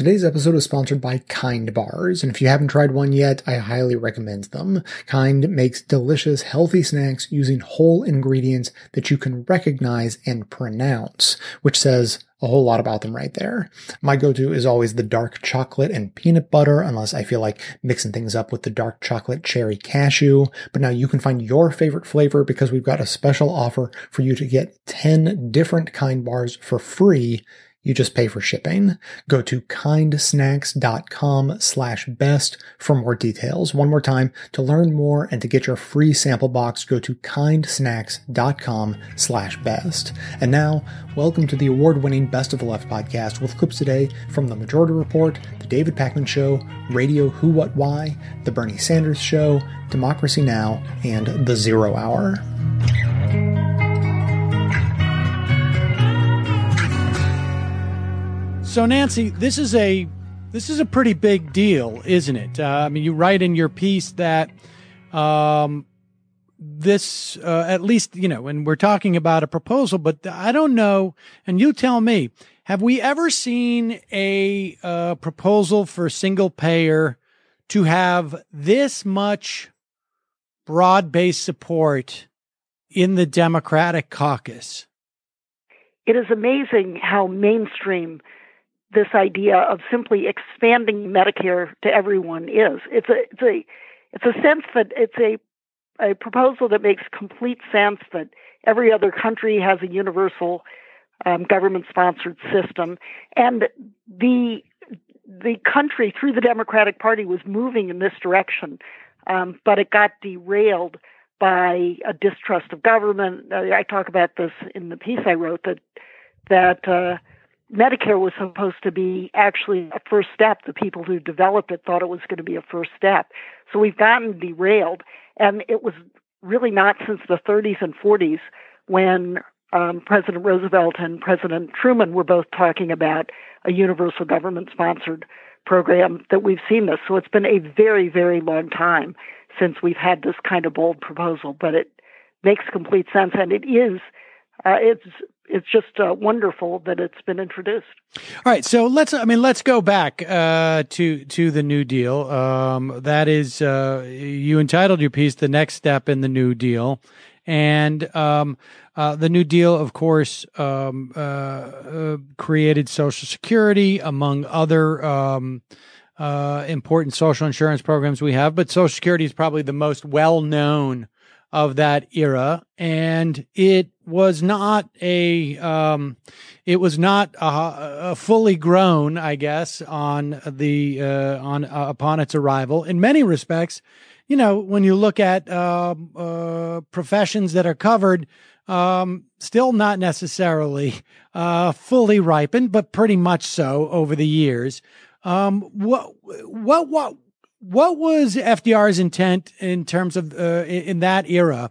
Today's episode is sponsored by Kind Bars, and if you haven't tried one yet, I highly recommend them. Kind makes delicious, healthy snacks using whole ingredients that you can recognize and pronounce, which says a whole lot about them right there. My go-to is always the dark chocolate and peanut butter, unless I feel like mixing things up with the dark chocolate cherry cashew. But now you can find your favorite flavor because we've got a special offer for you to get 10 different kind bars for free you just pay for shipping. Go to kindsnacks.com slash best for more details. One more time, to learn more and to get your free sample box, go to kindsnacks.com slash best. And now, welcome to the award-winning Best of the Left podcast with clips today from The Majority Report, The David Pakman Show, Radio Who What Why, The Bernie Sanders Show, Democracy Now!, and The Zero Hour. So Nancy, this is a this is a pretty big deal, isn't it? Uh, I mean, you write in your piece that um, this, uh, at least, you know, and we're talking about a proposal, but I don't know. And you tell me, have we ever seen a uh, proposal for single payer to have this much broad based support in the Democratic caucus? It is amazing how mainstream this idea of simply expanding Medicare to everyone is. It's a it's a it's a sense that it's a a proposal that makes complete sense that every other country has a universal um, government sponsored system and the the country through the Democratic Party was moving in this direction, um, but it got derailed by a distrust of government. I talk about this in the piece I wrote that that uh, Medicare was supposed to be actually a first step. The people who developed it thought it was going to be a first step. So we've gotten derailed. And it was really not since the 30s and 40s when um, President Roosevelt and President Truman were both talking about a universal government sponsored program that we've seen this. So it's been a very, very long time since we've had this kind of bold proposal, but it makes complete sense. And it is, uh, it's it's just uh, wonderful that it's been introduced. All right, so let's I mean let's go back uh, to to the New Deal. Um, that is, uh, you entitled your piece "The Next Step in the New Deal," and um, uh, the New Deal, of course, um, uh, uh, created Social Security among other. Um, important social insurance programs we have, but Social Security is probably the most well known of that era, and it was not a um, it was not a, a, fully grown, I guess, on the uh, on uh, upon its arrival. In many respects, you know, when you look at um, uh, professions that are covered, um, still not necessarily uh, fully ripened, but pretty much so over the years. Um, what what what what was FDR's intent in terms of uh, in that era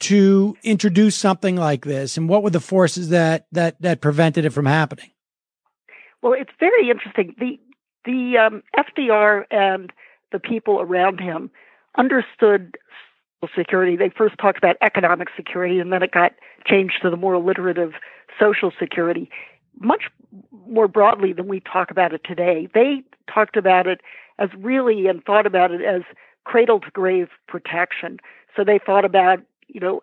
to introduce something like this, and what were the forces that that that prevented it from happening? Well, it's very interesting. The the um, FDR and the people around him understood security. They first talked about economic security, and then it got changed to the more alliterative social security, much more broadly than we talk about it today. They talked about it as really and thought about it as cradle to grave protection. So they thought about, you know,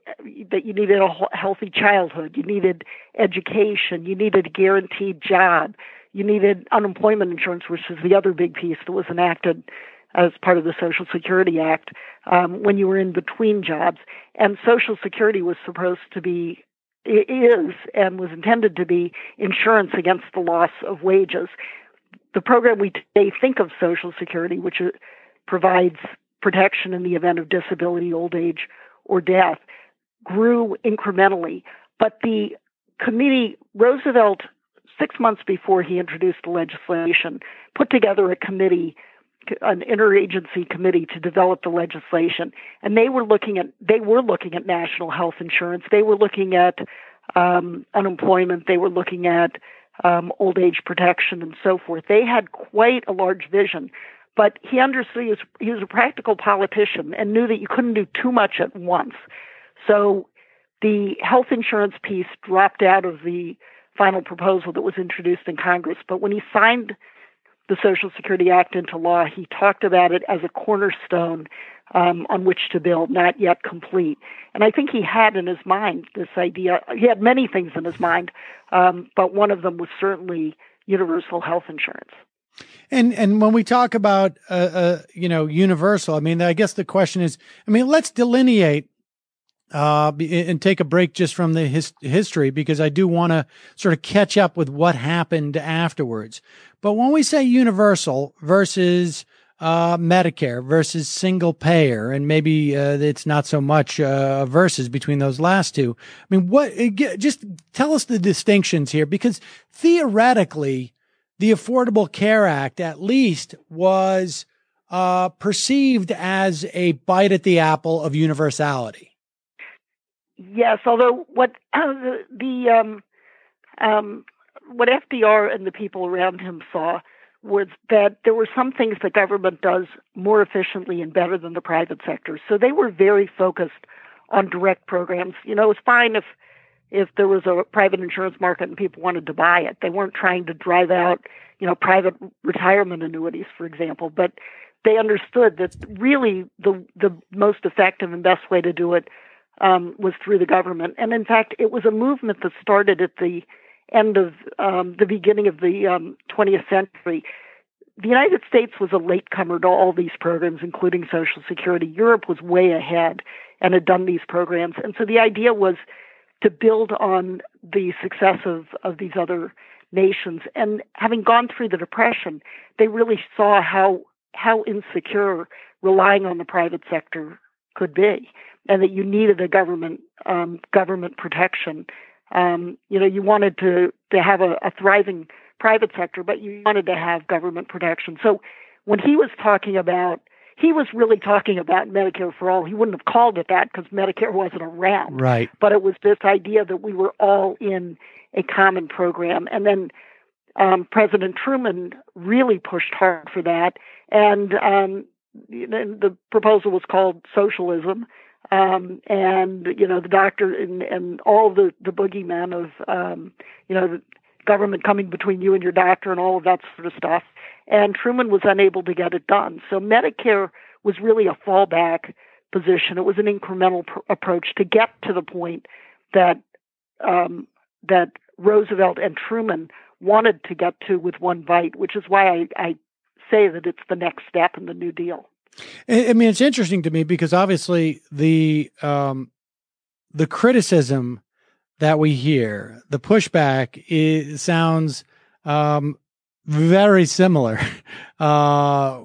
that you needed a healthy childhood, you needed education, you needed a guaranteed job, you needed unemployment insurance, which is the other big piece that was enacted as part of the Social Security Act um, when you were in between jobs. And Social Security was supposed to be is and was intended to be insurance against the loss of wages the program we today think of Social Security, which provides protection in the event of disability, old age, or death, grew incrementally. But the committee, Roosevelt, six months before he introduced the legislation, put together a committee, an interagency committee to develop the legislation. And they were looking at, they were looking at national health insurance. They were looking at um, unemployment. They were looking at um, old age protection and so forth. They had quite a large vision, but he understood he was, he was a practical politician and knew that you couldn't do too much at once. So the health insurance piece dropped out of the final proposal that was introduced in Congress. But when he signed the Social Security Act into law, he talked about it as a cornerstone um, on which to build, not yet complete. And I think he had in his mind this idea. He had many things in his mind, um, but one of them was certainly universal health insurance. And and when we talk about uh, uh, you know universal, I mean, I guess the question is, I mean, let's delineate uh, and take a break just from the his- history because I do want to sort of catch up with what happened afterwards. But when we say universal versus uh, Medicare versus single payer, and maybe uh, it's not so much uh, versus between those last two. I mean, what? Just tell us the distinctions here, because theoretically, the Affordable Care Act at least was uh, perceived as a bite at the apple of universality. Yes, although what uh, the um, um, what FDR and the people around him saw was that there were some things the government does more efficiently and better than the private sector. So they were very focused on direct programs. You know, it's fine if if there was a private insurance market and people wanted to buy it. They weren't trying to drive out, you know, private retirement annuities, for example, but they understood that really the the most effective and best way to do it um, was through the government. And in fact, it was a movement that started at the end of um, the beginning of the um, 20th century. The United States was a latecomer to all these programs, including Social Security. Europe was way ahead and had done these programs. And so the idea was to build on the success of, of these other nations. And having gone through the Depression, they really saw how how insecure relying on the private sector could be, and that you needed a government um, government protection. Um, you know, you wanted to to have a, a thriving private sector, but you wanted to have government protection. So when he was talking about he was really talking about Medicare for all. He wouldn't have called it that because Medicare wasn't around. Right. But it was this idea that we were all in a common program. And then um, President Truman really pushed hard for that. And um, the proposal was called socialism. Um, and you know the doctor and, and all the the boogeyman of um, you know the government coming between you and your doctor and all of that sort of stuff. And Truman was unable to get it done. So Medicare was really a fallback position. It was an incremental pr- approach to get to the point that um, that Roosevelt and Truman wanted to get to with one bite, which is why I, I say that it's the next step in the New Deal. I mean, it's interesting to me because obviously the um, the criticism that we hear, the pushback, sounds um, very similar. Uh,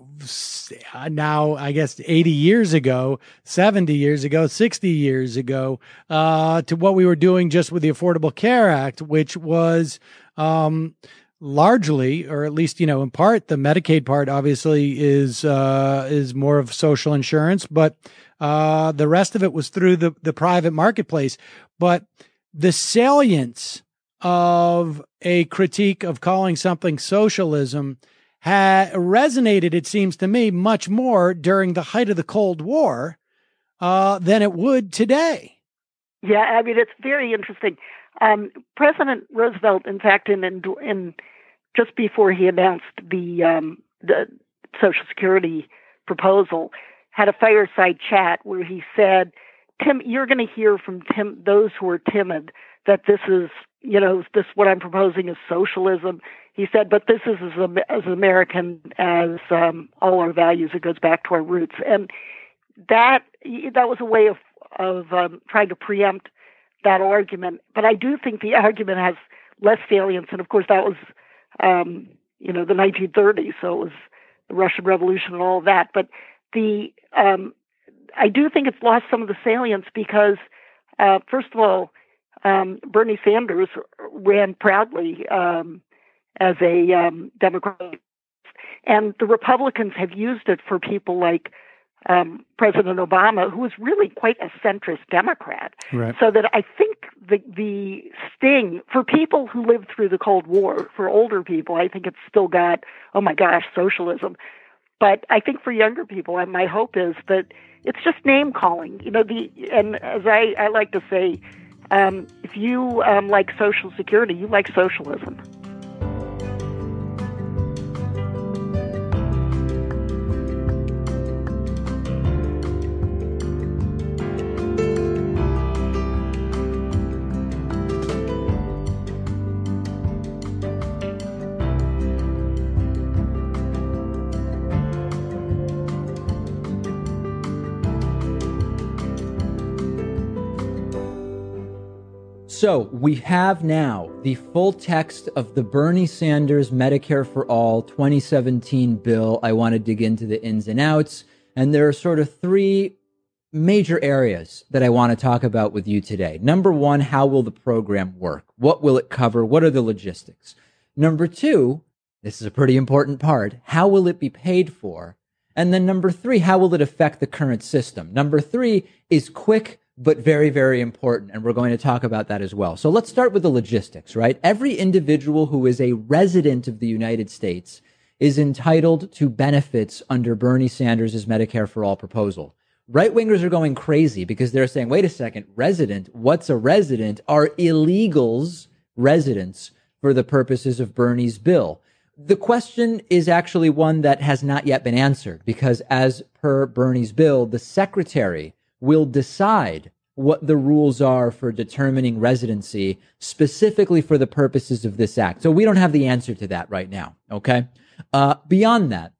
now, I guess 80 years ago, 70 years ago, 60 years ago, uh, to what we were doing just with the Affordable Care Act, which was, um, largely, or at least, you know, in part, the Medicaid part obviously is, uh, is more of social insurance, but, uh, the rest of it was through the, the private marketplace. But the salience of a critique of calling something socialism had resonated, it seems to me, much more during the height of the Cold War uh, than it would today. Yeah, I mean it's very interesting. Um, President Roosevelt, in fact, in, in, in just before he announced the um, the Social Security proposal, had a fireside chat where he said, "Tim, you're going to hear from Tim those who are timid that this is, you know, this what I'm proposing is socialism." He said, "But this is as, as American as um, all our values. It goes back to our roots." And that that was a way of of um, trying to preempt that argument. But I do think the argument has less salience, and of course that was um, you know the 1930s, so it was the Russian Revolution and all of that. But the um, I do think it's lost some of the salience because uh, first of all, um, Bernie Sanders ran proudly um, as a um, Democrat, and the Republicans have used it for people like um, President Obama, who was really quite a centrist Democrat. Right. So that I think the the sting for people who lived through the Cold War, for older people, I think it's still got oh my gosh, socialism. But I think for younger people, and my hope is that it's just name calling. You know, the and as I, I like to say, um, if you um, like Social Security, you like socialism. So we have now the full text of the Bernie Sanders Medicare for All 2017 bill. I want to dig into the ins and outs. And there are sort of three major areas that I want to talk about with you today. Number one, how will the program work? What will it cover? What are the logistics? Number two, this is a pretty important part. How will it be paid for? And then number three, how will it affect the current system? Number three is quick, but very, very important. And we're going to talk about that as well. So let's start with the logistics, right? Every individual who is a resident of the United States is entitled to benefits under Bernie Sanders' Medicare for All proposal. Right wingers are going crazy because they're saying, wait a second, resident, what's a resident? Are illegals residents for the purposes of Bernie's bill? The question is actually one that has not yet been answered because as per Bernie's bill, the secretary will decide what the rules are for determining residency specifically for the purposes of this act. So we don't have the answer to that right now. Okay. Uh, beyond that,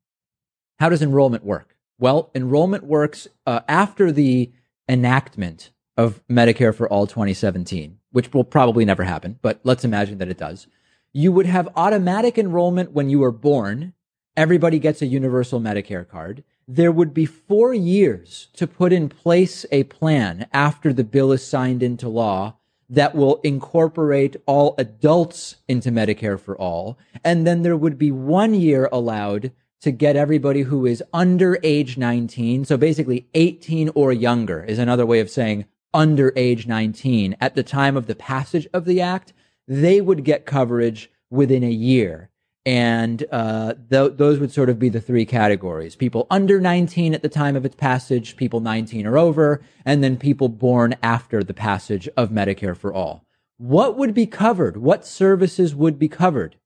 how does enrollment work? Well, enrollment works uh, after the enactment of Medicare for All 2017, which will probably never happen, but let's imagine that it does. You would have automatic enrollment when you are born. Everybody gets a universal Medicare card there would be four years to put in place a plan after the bill is signed into law that will incorporate all adults into Medicare for all. And then there would be one year allowed to get everybody who is under age 19. So basically 18 or younger is another way of saying under age 19 at the time of the passage of the act. They would get coverage within a year. And uh, th- those would sort of be the three categories people under 19 at the time of its passage, people 19 or over, and then people born after the passage of Medicare for All. What would be covered? What services would be covered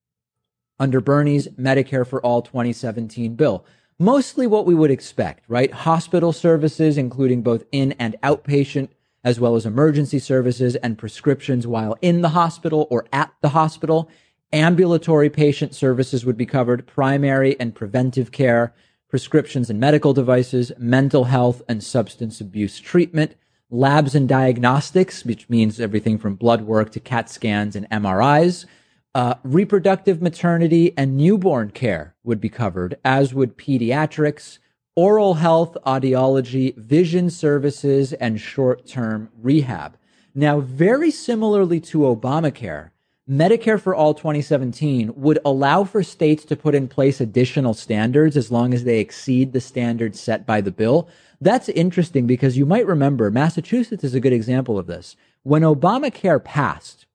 under Bernie's Medicare for All 2017 bill? Mostly what we would expect, right? Hospital services, including both in and outpatient, as well as emergency services and prescriptions while in the hospital or at the hospital Ambulatory patient services would be covered, primary and preventive care, prescriptions and medical devices, mental health and substance abuse treatment, labs and diagnostics, which means everything from blood work to CAT scans and MRIs. Uh, reproductive maternity and newborn care would be covered, as would pediatrics, oral health, audiology, vision services, and short term rehab. Now, very similarly to Obamacare, Medicare for All 2017 would allow for states to put in place additional standards as long as they exceed the standards set by the bill. That's interesting because you might remember Massachusetts is a good example of this. When Obamacare passed,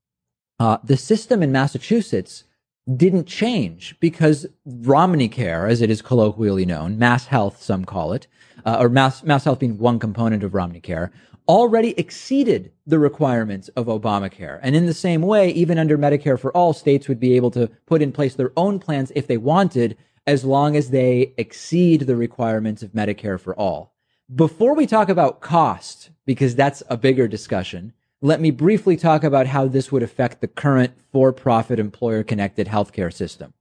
uh, the system in Massachusetts didn't change because Romney Care, as it is colloquially known, Mass Health, some call it, uh, or Mass, Mass Health being one component of Romney Care, already exceeded the requirements of Obamacare. And in the same way, even under Medicare for all, states would be able to put in place their own plans if they wanted, as long as they exceed the requirements of Medicare for all. Before we talk about cost, because that's a bigger discussion, let me briefly talk about how this would affect the current for-profit employer-connected healthcare system.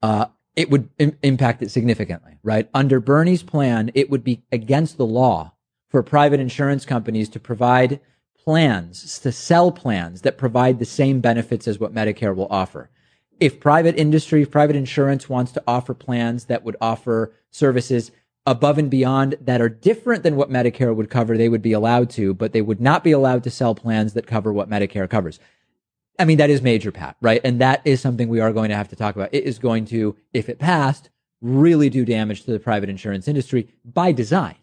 Uh, it would Im- impact it significantly, right? Under Bernie's plan, it would be against the law for private insurance companies to provide plans, to sell plans that provide the same benefits as what Medicare will offer. If private industry, private insurance wants to offer plans that would offer services above and beyond that are different than what Medicare would cover, they would be allowed to, but they would not be allowed to sell plans that cover what Medicare covers. I mean, that is major, Pat, right? And that is something we are going to have to talk about. It is going to, if it passed, really do damage to the private insurance industry by design.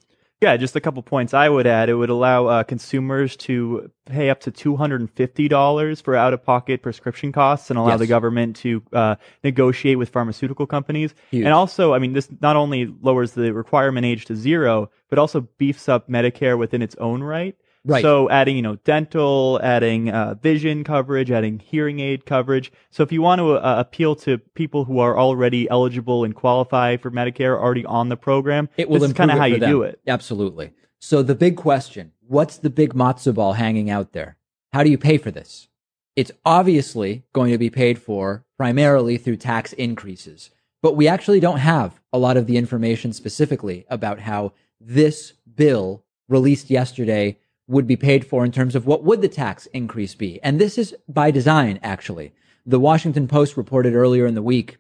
Yeah, just a couple points I would add. It would allow uh, consumers to pay up to $250 for out of pocket prescription costs and allow yes. the government to uh, negotiate with pharmaceutical companies. Huge. And also, I mean, this not only lowers the requirement age to zero, but also beefs up Medicare within its own right. Right. So adding, you know, dental, adding uh, vision coverage, adding hearing aid coverage. So if you want to uh, appeal to people who are already eligible and qualify for Medicare, already on the program, it will kind of how you them. do it. Absolutely. So the big question: What's the big matzo ball hanging out there? How do you pay for this? It's obviously going to be paid for primarily through tax increases, but we actually don't have a lot of the information specifically about how this bill released yesterday would be paid for in terms of what would the tax increase be. And this is by design, actually. The Washington Post reported earlier in the week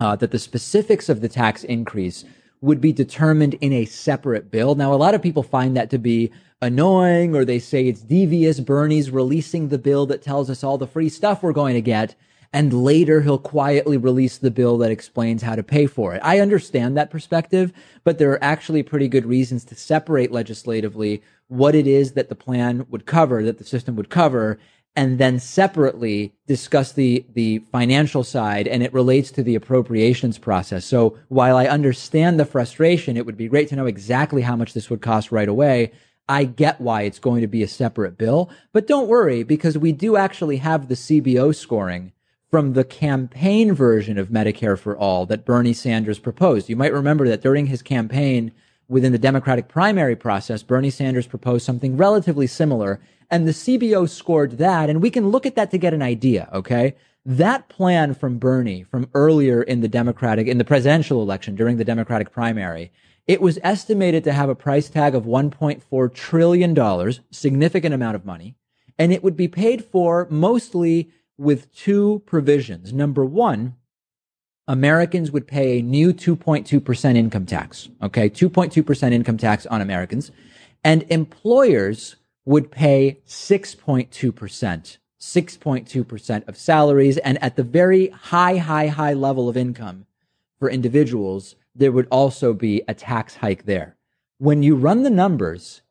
uh, that the specifics of the tax increase would be determined in a separate bill. Now, a lot of people find that to be annoying or they say it's devious. Bernie's releasing the bill that tells us all the free stuff we're going to get. And later he'll quietly release the bill that explains how to pay for it. I understand that perspective, but there are actually pretty good reasons to separate legislatively what it is that the plan would cover, that the system would cover, and then separately discuss the, the financial side and it relates to the appropriations process. So while I understand the frustration, it would be great to know exactly how much this would cost right away. I get why it's going to be a separate bill, but don't worry because we do actually have the CBO scoring from the campaign version of Medicare for All that Bernie Sanders proposed. You might remember that during his campaign within the Democratic primary process, Bernie Sanders proposed something relatively similar and the CBO scored that. And we can look at that to get an idea. Okay. That plan from Bernie from earlier in the Democratic, in the presidential election during the Democratic primary, it was estimated to have a price tag of $1.4 trillion, significant amount of money. And it would be paid for mostly with two provisions. Number one, Americans would pay a new 2.2% income tax. Okay. 2.2% income tax on Americans and employers would pay 6.2%, 6.2% of salaries. And at the very high, high, high level of income for individuals, there would also be a tax hike there. When you run the numbers,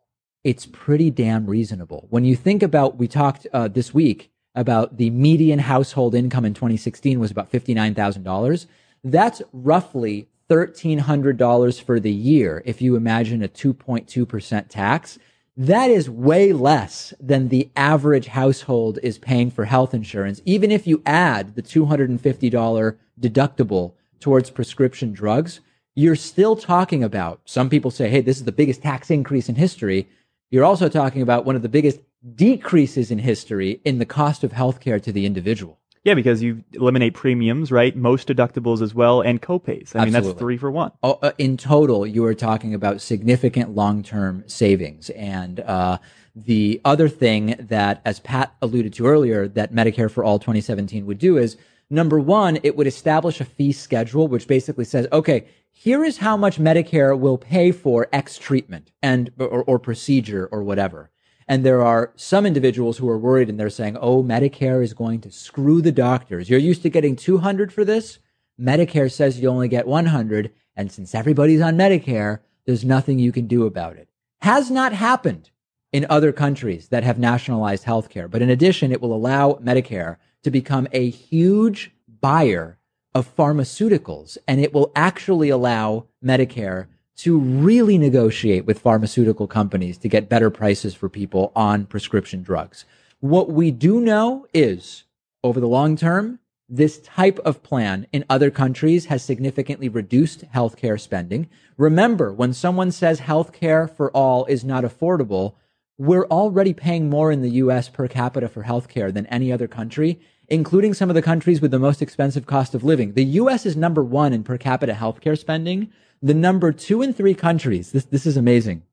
it's pretty damn reasonable. When you think about, we talked uh, this week about the median household income in 2016 was about $59,000. That's roughly $1,300 for the year if you imagine a 2.2% tax. That is way less than the average household is paying for health insurance, even if you add the $250 deductible towards prescription drugs. You're still talking about, some people say, hey, this is the biggest tax increase in history. You're also talking about one of the biggest decreases in history in the cost of healthcare to the individual. Yeah, because you eliminate premiums, right? Most deductibles as well, and copays. I Absolutely. mean, that's three for one. Oh, uh, in total, you are talking about significant long-term savings. And uh, the other thing that, as Pat alluded to earlier, that Medicare for All 2017 would do is number one, it would establish a fee schedule, which basically says, okay, here is how much Medicare will pay for X treatment and or, or procedure or whatever. And there are some individuals who are worried and they're saying, oh, Medicare is going to screw the doctors. You're used to getting 200 for this. Medicare says you only get 100. And since everybody's on Medicare, there's nothing you can do about it. Has not happened in other countries that have nationalized healthcare. But in addition, it will allow Medicare to become a huge buyer of pharmaceuticals. And it will actually allow Medicare to really negotiate with pharmaceutical companies to get better prices for people on prescription drugs. What we do know is over the long term, this type of plan in other countries has significantly reduced healthcare spending. Remember, when someone says healthcare for all is not affordable, we're already paying more in the US per capita for healthcare than any other country, including some of the countries with the most expensive cost of living. The US is number one in per capita healthcare spending, the number two and three countries, this, this is amazing,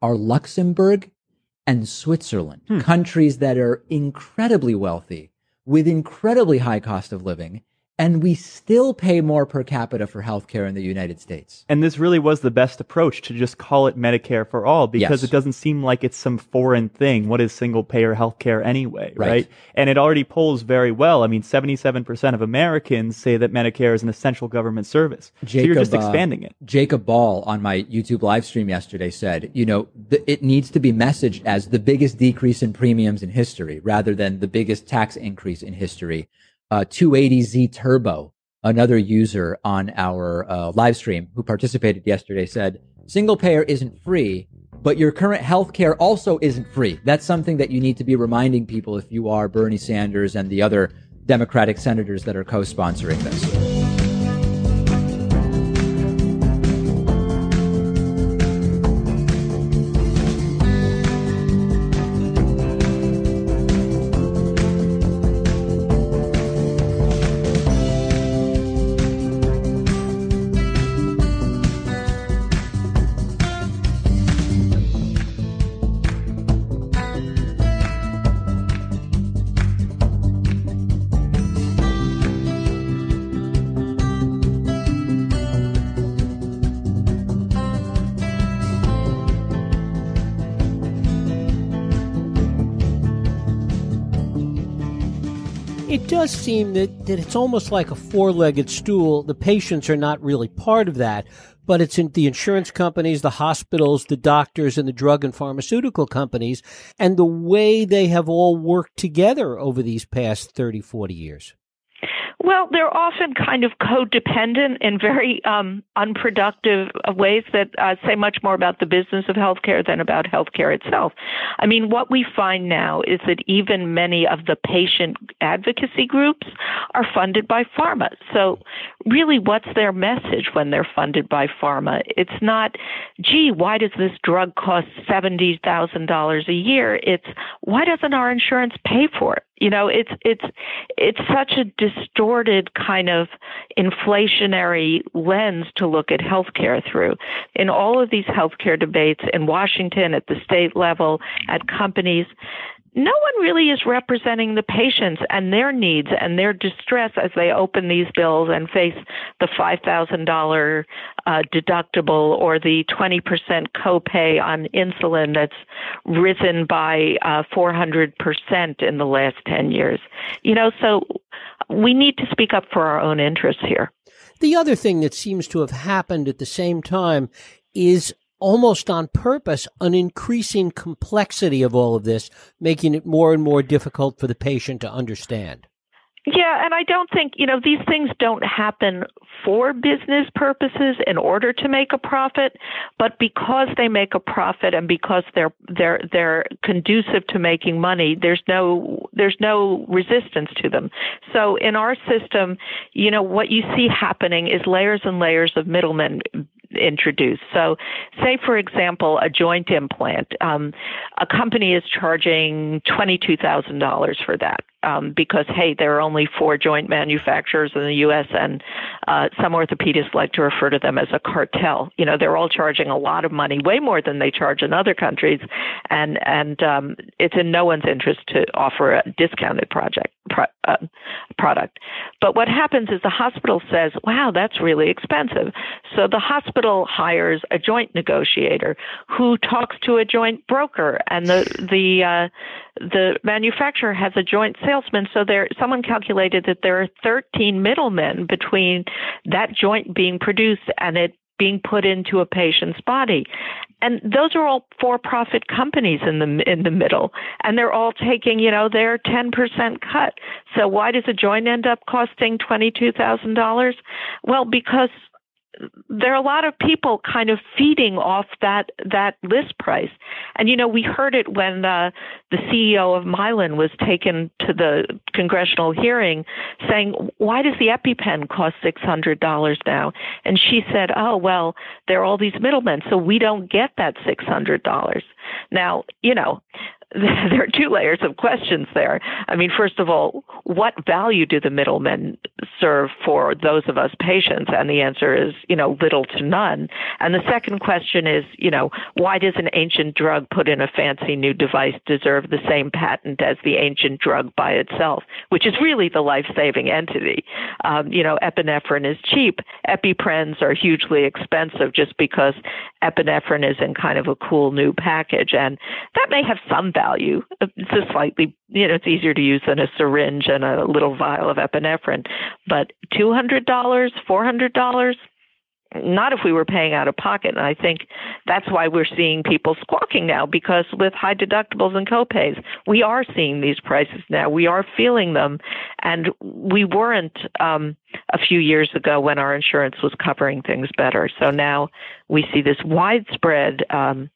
are Luxembourg and Switzerland, hmm. countries that are incredibly wealthy with incredibly high cost of living and we still pay more per capita for healthcare in the United States. And this really was the best approach to just call it Medicare for all because yes. it doesn't seem like it's some foreign thing. What is single payer healthcare anyway, right. right? And it already polls very well. I mean, 77% of Americans say that Medicare is an essential government service. Jacob, so you're just uh, expanding it. Jacob Ball on my YouTube live stream yesterday said, you know, th- it needs to be messaged as the biggest decrease in premiums in history rather than the biggest tax increase in history uh, 280Z Turbo, another user on our uh, live stream who participated yesterday, said single payer isn't free, but your current health care also isn't free. That's something that you need to be reminding people if you are Bernie Sanders and the other Democratic senators that are co sponsoring this. It does seem that, that it's almost like a four legged stool. The patients are not really part of that, but it's in the insurance companies, the hospitals, the doctors, and the drug and pharmaceutical companies, and the way they have all worked together over these past 30, 40 years. Well, they're often kind of codependent in very um, unproductive ways that uh, say much more about the business of healthcare than about healthcare itself. I mean, what we find now is that even many of the patient advocacy groups are funded by pharma. So, really, what's their message when they're funded by pharma? It's not, gee, why does this drug cost $70,000 a year? It's, why doesn't our insurance pay for it? You know, it's it's it's such a distorted kind of inflationary lens to look at healthcare through. In all of these healthcare debates in Washington, at the state level, at companies, no one really is representing the patients and their needs and their distress as they open these bills and face the $5,000 uh, deductible or the 20% copay on insulin that's risen by uh, 400% in the last 10 years. You know, so we need to speak up for our own interests here. The other thing that seems to have happened at the same time is almost on purpose an increasing complexity of all of this, making it more and more difficult for the patient to understand. Yeah, and I don't think, you know, these things don't happen for business purposes in order to make a profit, but because they make a profit and because they're they're they're conducive to making money, there's no there's no resistance to them. So in our system, you know, what you see happening is layers and layers of middlemen introduced. So, say for example, a joint implant, um, a company is charging twenty-two thousand dollars for that um, because hey, there are only four joint manufacturers in the U.S. and uh, some orthopedists like to refer to them as a cartel. You know, they're all charging a lot of money, way more than they charge in other countries, and and um, it's in no one's interest to offer a discounted project pro, uh, product. But what happens is the hospital says, "Wow, that's really expensive," so the hospital hires a joint negotiator who talks to a joint broker, and the the uh, the manufacturer has a joint salesman. So there, someone calculated that there are 13 middlemen between that joint being produced and it being put into a patient's body. And those are all for-profit companies in the in the middle, and they're all taking, you know, their 10% cut. So why does a joint end up costing $22,000? Well, because there are a lot of people kind of feeding off that that list price. And you know, we heard it when uh, the CEO of Mylan was taken to the congressional hearing, saying, "Why does the EpiPen cost six hundred dollars now?" And she said, "Oh well, there are all these middlemen, so we don't get that six hundred dollars." Now, you know, there are two layers of questions there. I mean, first of all, what value do the middlemen serve for those of us patients? And the answer is, you know, little to none. And the second question is, you know, why does an ancient drug put in a fancy new device deserve the same patent as the ancient drug by itself, which is really the life-saving entity? Um, you know, epinephrine is cheap. EpiPens are hugely expensive just because epinephrine is in kind of a cool new package. And that may have some value. It's a slightly, you know, it's easier to use than a syringe and a little vial of epinephrine. But $200, $400, not if we were paying out of pocket. And I think that's why we're seeing people squawking now because with high deductibles and copays, we are seeing these prices now. We are feeling them. And we weren't um, a few years ago when our insurance was covering things better. So now we see this widespread um,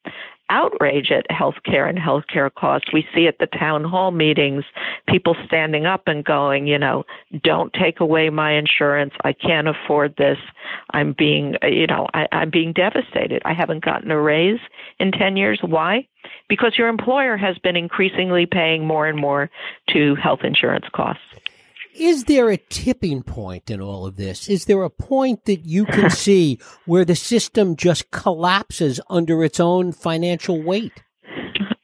outrage at healthcare and healthcare costs. We see at the town hall meetings people standing up and going, you know, don't take away my insurance. I can't afford this. I'm being, you know, I, I'm being devastated. I haven't gotten a raise in 10 years. Why? Because your employer has been increasingly paying more and more to health insurance costs. Is there a tipping point in all of this? Is there a point that you can see where the system just collapses under its own financial weight?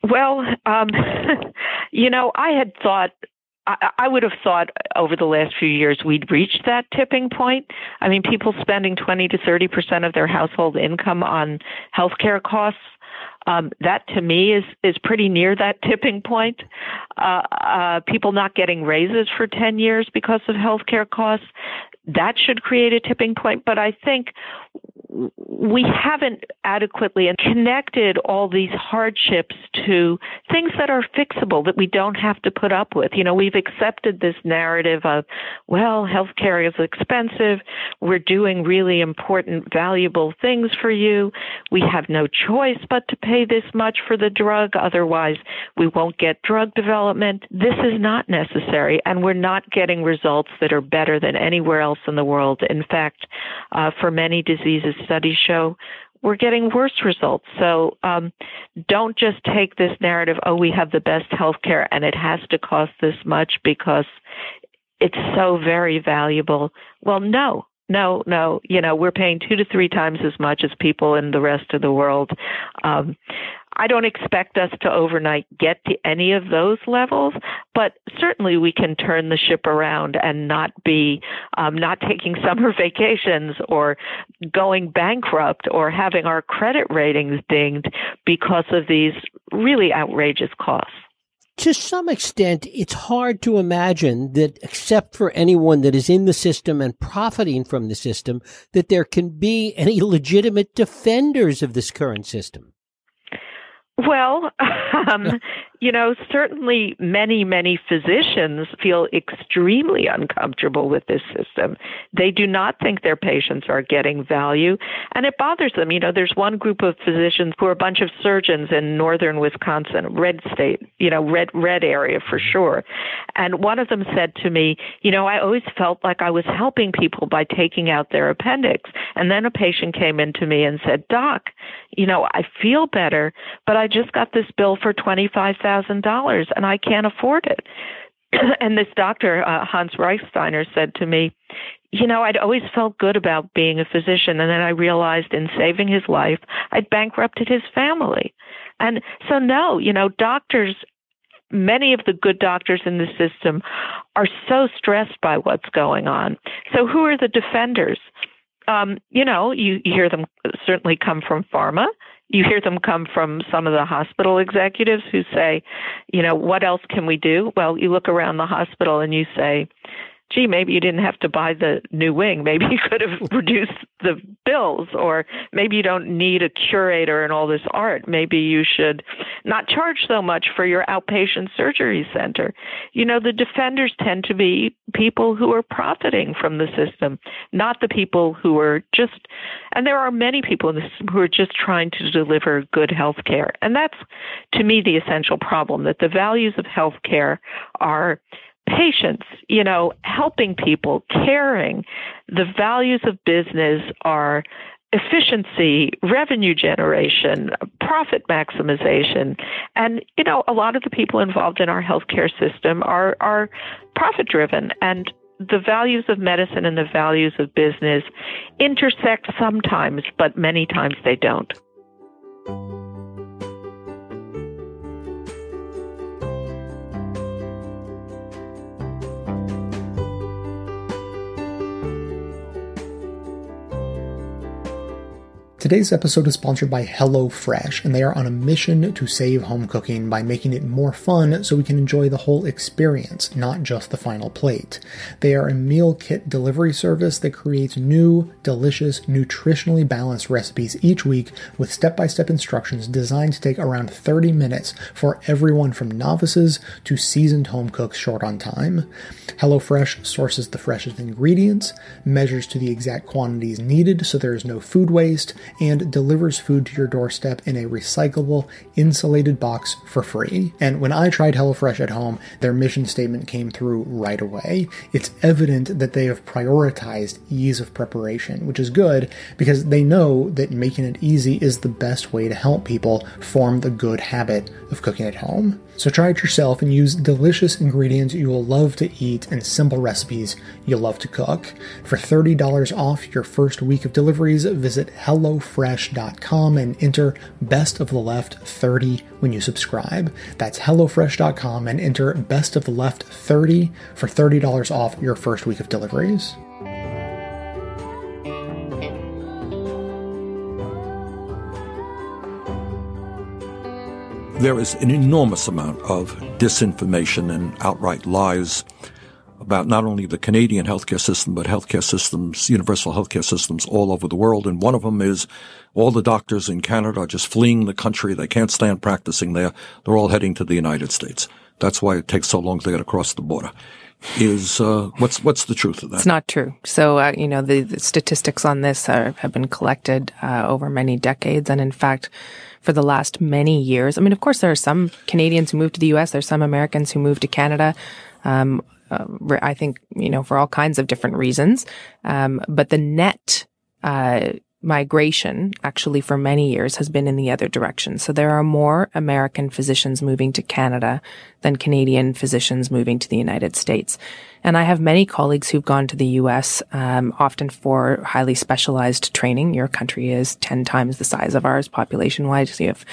Well, um, you know, I had thought I, I would have thought over the last few years we'd reached that tipping point. I mean, people spending 20 to 30 percent of their household income on healthcare costs. Um, that to me is is pretty near that tipping point. Uh, uh, people not getting raises for 10 years because of healthcare costs. That should create a tipping point. But I think we haven't adequately connected all these hardships to things that are fixable that we don't have to put up with. You know, we've accepted this narrative of, well, healthcare is expensive. We're doing really important, valuable things for you. We have no choice but to pay this much for the drug. Otherwise, we won't get drug development. This is not necessary, and we're not getting results that are better than anywhere else in the world. In fact, uh, for many diseases, studies show we're getting worse results. So um, don't just take this narrative, oh, we have the best health care and it has to cost this much because it's so very valuable. Well, no, no, no. You know, we're paying two to three times as much as people in the rest of the world. Um, I don't expect us to overnight get to any of those levels, but certainly we can turn the ship around and not be um, not taking summer vacations or going bankrupt or having our credit ratings dinged because of these really outrageous costs to some extent, it's hard to imagine that, except for anyone that is in the system and profiting from the system, that there can be any legitimate defenders of this current system. Well, um, you know, certainly many, many physicians feel extremely uncomfortable with this system. They do not think their patients are getting value, and it bothers them. You know, there's one group of physicians who are a bunch of surgeons in northern Wisconsin, red state, you know, red red area for mm-hmm. sure. And one of them said to me, you know, I always felt like I was helping people by taking out their appendix. And then a patient came in to me and said, "Doc, you know, I feel better, but I just got this bill for $25,000 $1,000 and I can't afford it. and this doctor, uh, Hans Reichsteiner, said to me, you know, I'd always felt good about being a physician, and then I realized in saving his life, I'd bankrupted his family. And so, no, you know, doctors, many of the good doctors in the system are so stressed by what's going on. So, who are the defenders? Um, you know, you, you hear them certainly come from pharma you hear them come from some of the hospital executives who say, you know, what else can we do? Well, you look around the hospital and you say, gee, maybe you didn't have to buy the new wing. Maybe you could have reduced the bills, or maybe you don't need a curator and all this art. Maybe you should not charge so much for your outpatient surgery center. You know, the defenders tend to be people who are profiting from the system, not the people who are just, and there are many people in system who are just trying to deliver good health care. And that's, to me, the essential problem that the values of health care are patience, you know, helping people, caring. The values of business are efficiency, revenue generation, profit maximization. And, you know, a lot of the people involved in our healthcare system are, are profit driven and the values of medicine and the values of business intersect sometimes, but many times they don't. Today's episode is sponsored by HelloFresh, and they are on a mission to save home cooking by making it more fun so we can enjoy the whole experience, not just the final plate. They are a meal kit delivery service that creates new, delicious, nutritionally balanced recipes each week with step by step instructions designed to take around 30 minutes for everyone from novices to seasoned home cooks short on time. HelloFresh sources the freshest ingredients, measures to the exact quantities needed so there is no food waste, and delivers food to your doorstep in a recyclable, insulated box for free. And when I tried HelloFresh at home, their mission statement came through right away. It's evident that they have prioritized ease of preparation, which is good because they know that making it easy is the best way to help people form the good habit of cooking at home. So try it yourself and use delicious ingredients you will love to eat and simple recipes you'll love to cook. For $30 off your first week of deliveries, visit HelloFresh.com and enter Best of the Left 30 when you subscribe. That's HelloFresh.com and enter Best of the Left 30 for $30 off your first week of deliveries. There is an enormous amount of disinformation and outright lies about not only the Canadian healthcare system, but healthcare systems, universal healthcare systems all over the world. And one of them is all the doctors in Canada are just fleeing the country. They can't stand practicing there. They're all heading to the United States. That's why it takes so long to get across the border. Is uh, what's what's the truth of that? It's not true. So uh, you know the, the, statistics on this are, have been collected uh, over many decades, and in fact, for the last many years. I mean, of course, there are some Canadians who move to the U.S. There's some Americans who move to Canada. Um, uh, I think you know for all kinds of different reasons. Um, but the net uh, migration actually for many years has been in the other direction. So there are more American physicians moving to Canada than Canadian physicians moving to the United States. And I have many colleagues who've gone to the U.S. Um, often for highly specialized training. Your country is ten times the size of ours population-wise. You have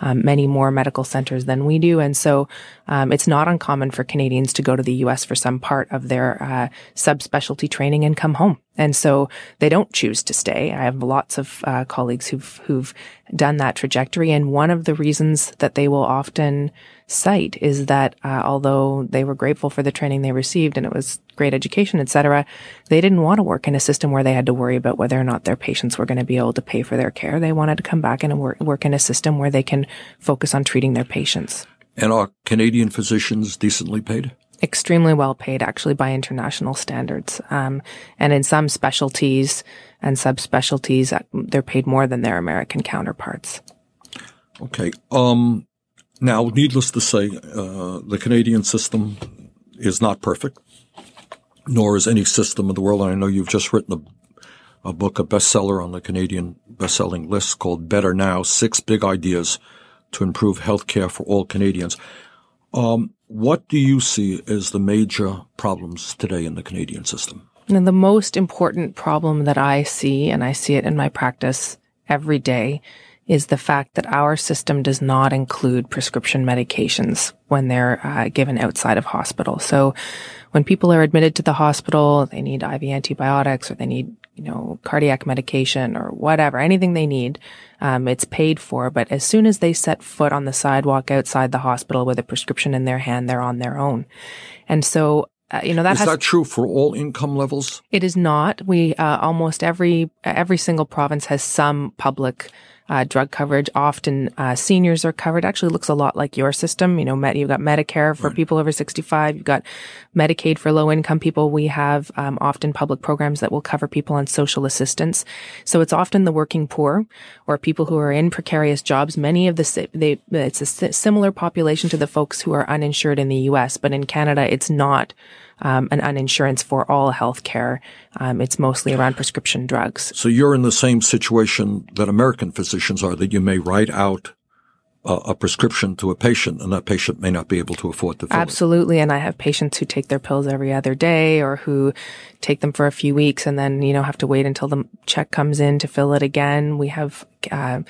um, many more medical centers than we do, and so um, it's not uncommon for Canadians to go to the U.S. for some part of their uh, subspecialty training and come home. And so they don't choose to stay. I have lots of uh, colleagues who've who've done that trajectory, and one of the reasons that they will often cite is that uh, although they were grateful for the training they received and it was great education, etc., they didn't want to work in a system where they had to worry about whether or not their patients were going to be able to pay for their care. They wanted to come back and work, work in a system where they can focus on treating their patients. And are Canadian physicians decently paid? Extremely well paid, actually, by international standards. Um, and in some specialties and subspecialties, uh, they're paid more than their American counterparts. Okay. Um, now, needless to say, uh, the Canadian system is not perfect, nor is any system in the world. And I know you've just written a, a book, a bestseller on the Canadian best-selling list called Better Now, Six Big Ideas to Improve Healthcare for All Canadians. Um, what do you see as the major problems today in the Canadian system? And the most important problem that I see, and I see it in my practice every day, is the fact that our system does not include prescription medications when they're uh, given outside of hospital. So when people are admitted to the hospital, they need IV antibiotics or they need, you know, cardiac medication or whatever, anything they need, um, it's paid for. But as soon as they set foot on the sidewalk outside the hospital with a prescription in their hand, they're on their own. And so uh, you know that is has, that true for all income levels? It is not. We uh, almost every every single province has some public uh, drug coverage. Often uh, seniors are covered. Actually, looks a lot like your system. You know, med- you've got Medicare for right. people over 65. You've got Medicaid for low income people. We have um, often public programs that will cover people on social assistance. So it's often the working poor or people who are in precarious jobs. Many of the they it's a similar population to the folks who are uninsured in the U.S., but in Canada, it's not um, an uninsurance for all health care. Um, it's mostly around prescription drugs. So you're in the same situation that American physicians are, that you may write out a, prescription to a patient and that patient may not be able to afford to fill Absolutely. It. And I have patients who take their pills every other day or who take them for a few weeks and then, you know, have to wait until the check comes in to fill it again. We have, uh,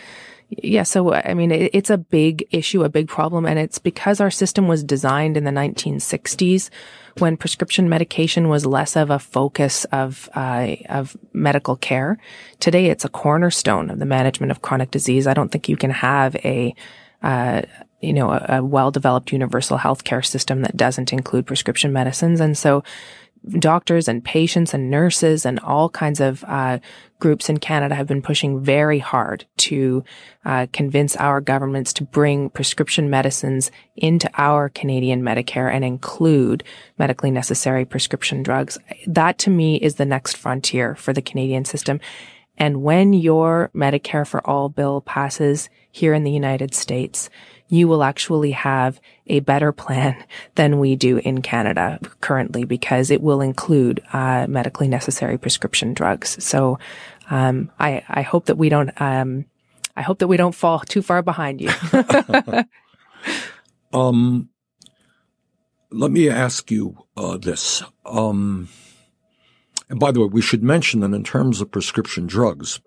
yeah, so I mean, it, it's a big issue, a big problem, and it's because our system was designed in the 1960s when prescription medication was less of a focus of uh, of medical care. Today, it's a cornerstone of the management of chronic disease. I don't think you can have a uh, you know, a, a well-developed universal healthcare system that doesn't include prescription medicines. And so doctors and patients and nurses and all kinds of uh, groups in Canada have been pushing very hard to uh, convince our governments to bring prescription medicines into our Canadian Medicare and include medically necessary prescription drugs. That to me is the next frontier for the Canadian system. And when your Medicare for All bill passes here in the United States, you will actually have a better plan than we do in Canada currently because it will include uh, medically necessary prescription drugs. So um, I, I hope that we don't um, I hope that we don't fall too far behind you. Um, let me ask you uh, this. Um, and by the way, we should mention that in terms of prescription drugs,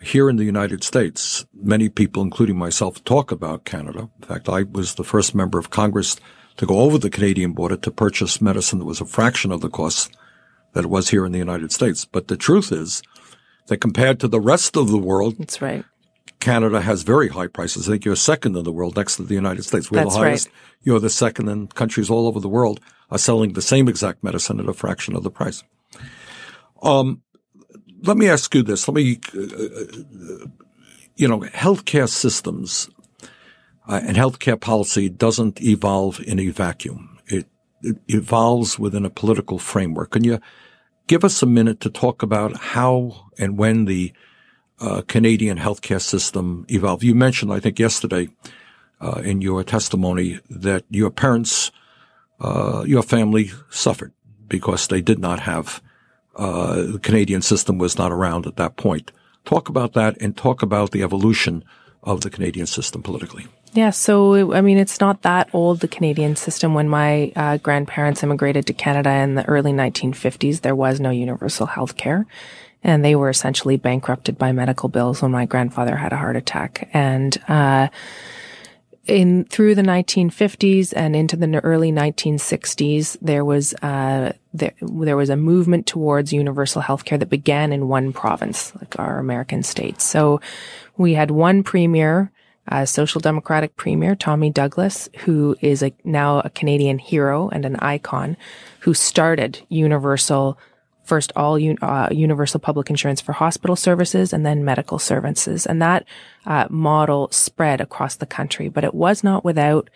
here in the United States, many people, including myself, talk about Canada. In fact, I was the first member of Congress to go over the Canadian border to purchase medicine that was a fraction of the cost that it was here in the United States. But the truth is that compared to the rest of the world, that's right. Canada has very high prices. I think you're second in the world next to the United States. We're That's the highest. Right. You're the second and countries all over the world are selling the same exact medicine at a fraction of the price. Um, let me ask you this. Let me, uh, uh you know, healthcare systems uh, and healthcare policy doesn't evolve in a vacuum. It, it evolves within a political framework. Can you give us a minute to talk about how and when the uh, Canadian healthcare system evolved. You mentioned, I think, yesterday uh, in your testimony that your parents, uh, your family suffered because they did not have uh, the Canadian system was not around at that point. Talk about that and talk about the evolution of the Canadian system politically. Yeah, so I mean, it's not that old, the Canadian system. When my uh, grandparents immigrated to Canada in the early 1950s, there was no universal health care and they were essentially bankrupted by medical bills when my grandfather had a heart attack. And, uh, in through the 1950s and into the early 1960s, there was uh, there, there was a movement towards universal healthcare that began in one province, like our American states. So we had one premier, a social democratic premier, Tommy Douglas, who is a, now a Canadian hero and an icon, who started universal first all un, uh, universal public insurance for hospital services and then medical services. And that uh, model spread across the country, but it was not without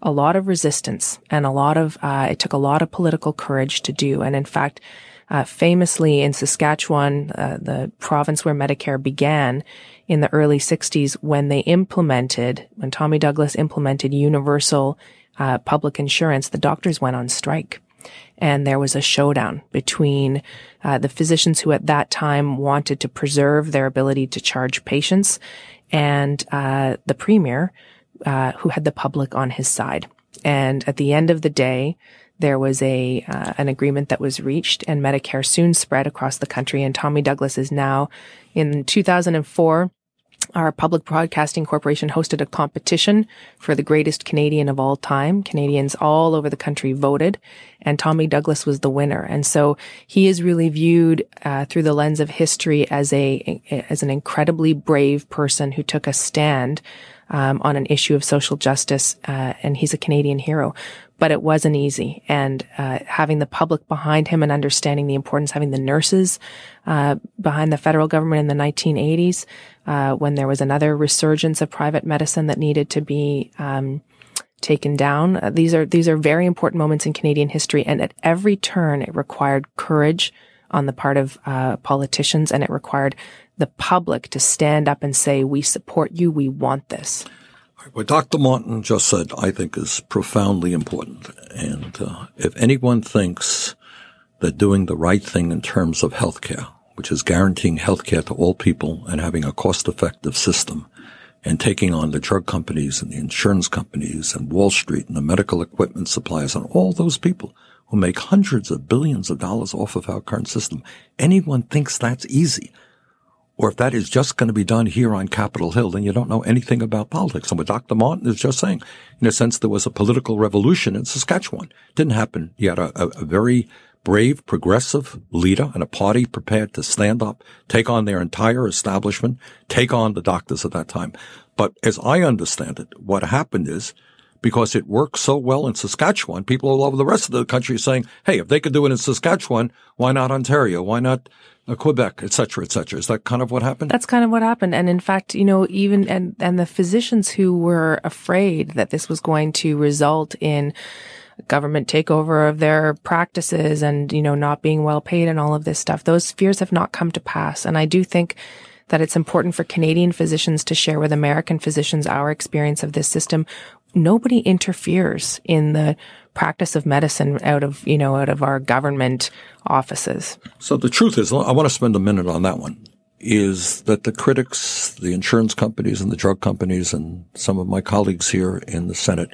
a lot of resistance and a lot of, uh, it took a lot of political courage to do. And in fact, uh, famously in Saskatchewan, uh, the province where Medicare began in the early 60s, when they implemented, when Tommy Douglas implemented universal uh, public insurance, the doctors went on strike and there was a showdown between uh, the physicians who at that time wanted to preserve their ability to charge patients and uh, the premier uh, who had the public on his side. And at the end of the day, there was a uh, an agreement that was reached, and Medicare soon spread across the country. And Tommy Douglas is now in 2004 our public broadcasting corporation hosted a competition for the greatest Canadian of all time. Canadians all over the country voted and Tommy Douglas was the winner. And so he is really viewed uh, through the lens of history as a, as an incredibly brave person who took a stand um, on an issue of social justice, uh, and he's a Canadian hero. But it wasn't easy, and uh, having the public behind him and understanding the importance, having the nurses uh, behind the federal government in the 1980s, uh, when there was another resurgence of private medicine that needed to be um, taken down. Uh, these are these are very important moments in Canadian history, and at every turn, it required courage on the part of uh, politicians, and it required the public to stand up and say, we support you, we want this. What Dr. Martin just said, I think, is profoundly important. And uh, if anyone thinks that doing the right thing in terms of healthcare, which is guaranteeing healthcare to all people and having a cost-effective system, and taking on the drug companies and the insurance companies and Wall Street and the medical equipment suppliers and all those people who make hundreds of billions of dollars off of our current system. Anyone thinks that's easy or if that is just going to be done here on Capitol Hill, then you don't know anything about politics. And what Dr. Martin is just saying, in a sense, there was a political revolution in Saskatchewan. Didn't happen. You had a, a, a very brave, progressive leader and a party prepared to stand up, take on their entire establishment, take on the doctors at that time. But as I understand it, what happened is because it worked so well in Saskatchewan, people all over the rest of the country saying, hey, if they could do it in Saskatchewan, why not Ontario? Why not uh, Quebec, et cetera, et cetera. Is that kind of what happened? That's kind of what happened. And in fact, you know, even, and, and the physicians who were afraid that this was going to result in government takeover of their practices and, you know, not being well paid and all of this stuff, those fears have not come to pass. And I do think that it's important for Canadian physicians to share with American physicians our experience of this system. Nobody interferes in the practice of medicine out of, you know, out of our government offices. So the truth is, I want to spend a minute on that one, is that the critics, the insurance companies and the drug companies and some of my colleagues here in the Senate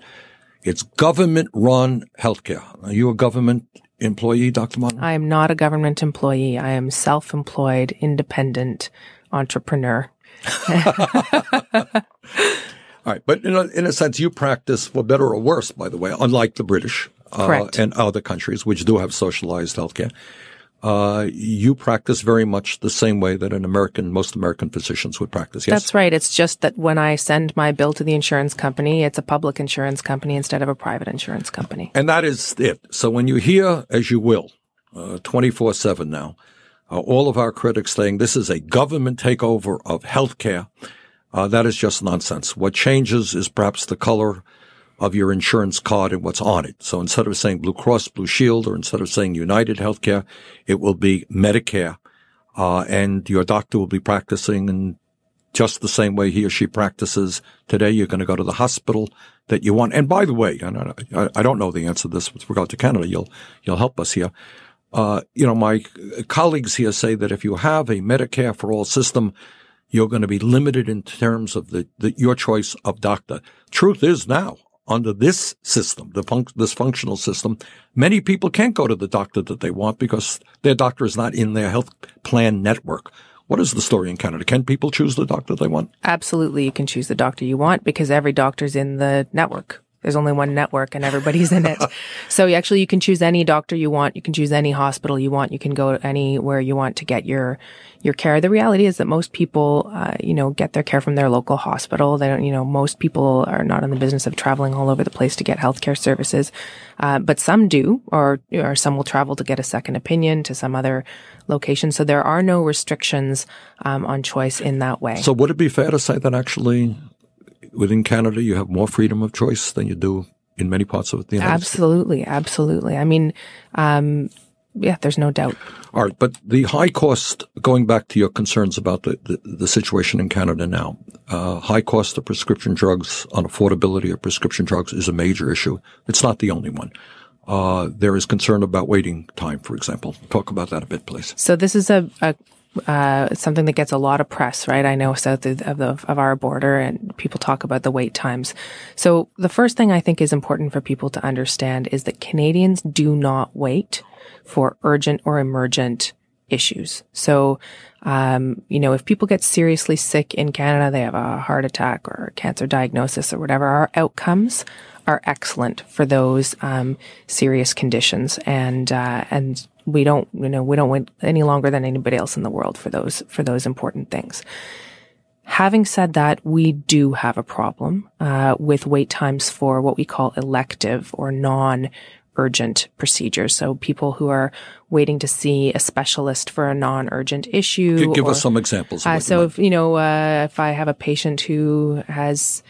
It's government run healthcare. Are you a government employee, Dr. Martin? I am not a government employee. I am self employed, independent entrepreneur. All right. But in a, in a sense, you practice for better or worse, by the way, unlike the British uh, and other countries, which do have socialized healthcare. Uh, you practice very much the same way that an American, most American physicians would practice. Yes, that's right. It's just that when I send my bill to the insurance company, it's a public insurance company instead of a private insurance company. And that is it. So when you hear, as you will, twenty four seven now, uh, all of our critics saying this is a government takeover of healthcare, uh, that is just nonsense. What changes is perhaps the color of your insurance card and what's on it. So instead of saying Blue Cross Blue Shield or instead of saying United Healthcare, it will be Medicare. Uh, and your doctor will be practicing in just the same way he or she practices today. You're going to go to the hospital that you want. And by the way, I, I don't know the answer to this with regard to Canada. You'll, you'll help us here. Uh, you know, my colleagues here say that if you have a Medicare for all system, you're going to be limited in terms of the, the your choice of doctor. Truth is now, under this system, the fun- this functional system, many people can't go to the doctor that they want because their doctor is not in their health plan network. What is the story in Canada? Can people choose the doctor they want? Absolutely, you can choose the doctor you want because every doctor's in the network. There's only one network and everybody's in it. So you actually, you can choose any doctor you want. You can choose any hospital you want. You can go anywhere you want to get your, your care. The reality is that most people, uh, you know, get their care from their local hospital. They don't, you know, most people are not in the business of traveling all over the place to get healthcare services. Uh, but some do, or, or some will travel to get a second opinion to some other location. So there are no restrictions, um, on choice in that way. So would it be fair to say that actually within Canada, you have more freedom of choice than you do in many parts of the United absolutely, States. Absolutely, absolutely. I mean, um, yeah, there's no doubt. All right, but the high cost, going back to your concerns about the, the, the situation in Canada now, uh, high cost of prescription drugs, unaffordability of prescription drugs is a major issue. It's not the only one. Uh, there is concern about waiting time, for example. Talk about that a bit, please. So this is a, a uh, something that gets a lot of press, right? I know south of, the, of our border and people talk about the wait times. So the first thing I think is important for people to understand is that Canadians do not wait for urgent or emergent issues. So, um, you know, if people get seriously sick in Canada, they have a heart attack or cancer diagnosis or whatever, our outcomes are excellent for those um, serious conditions, and uh, and we don't you know we don't wait any longer than anybody else in the world for those for those important things. Having said that, we do have a problem uh, with wait times for what we call elective or non urgent procedures. So people who are waiting to see a specialist for a non-urgent issue. Give, or, us some examples. Uh, so if, you know, uh, if I have a patient who has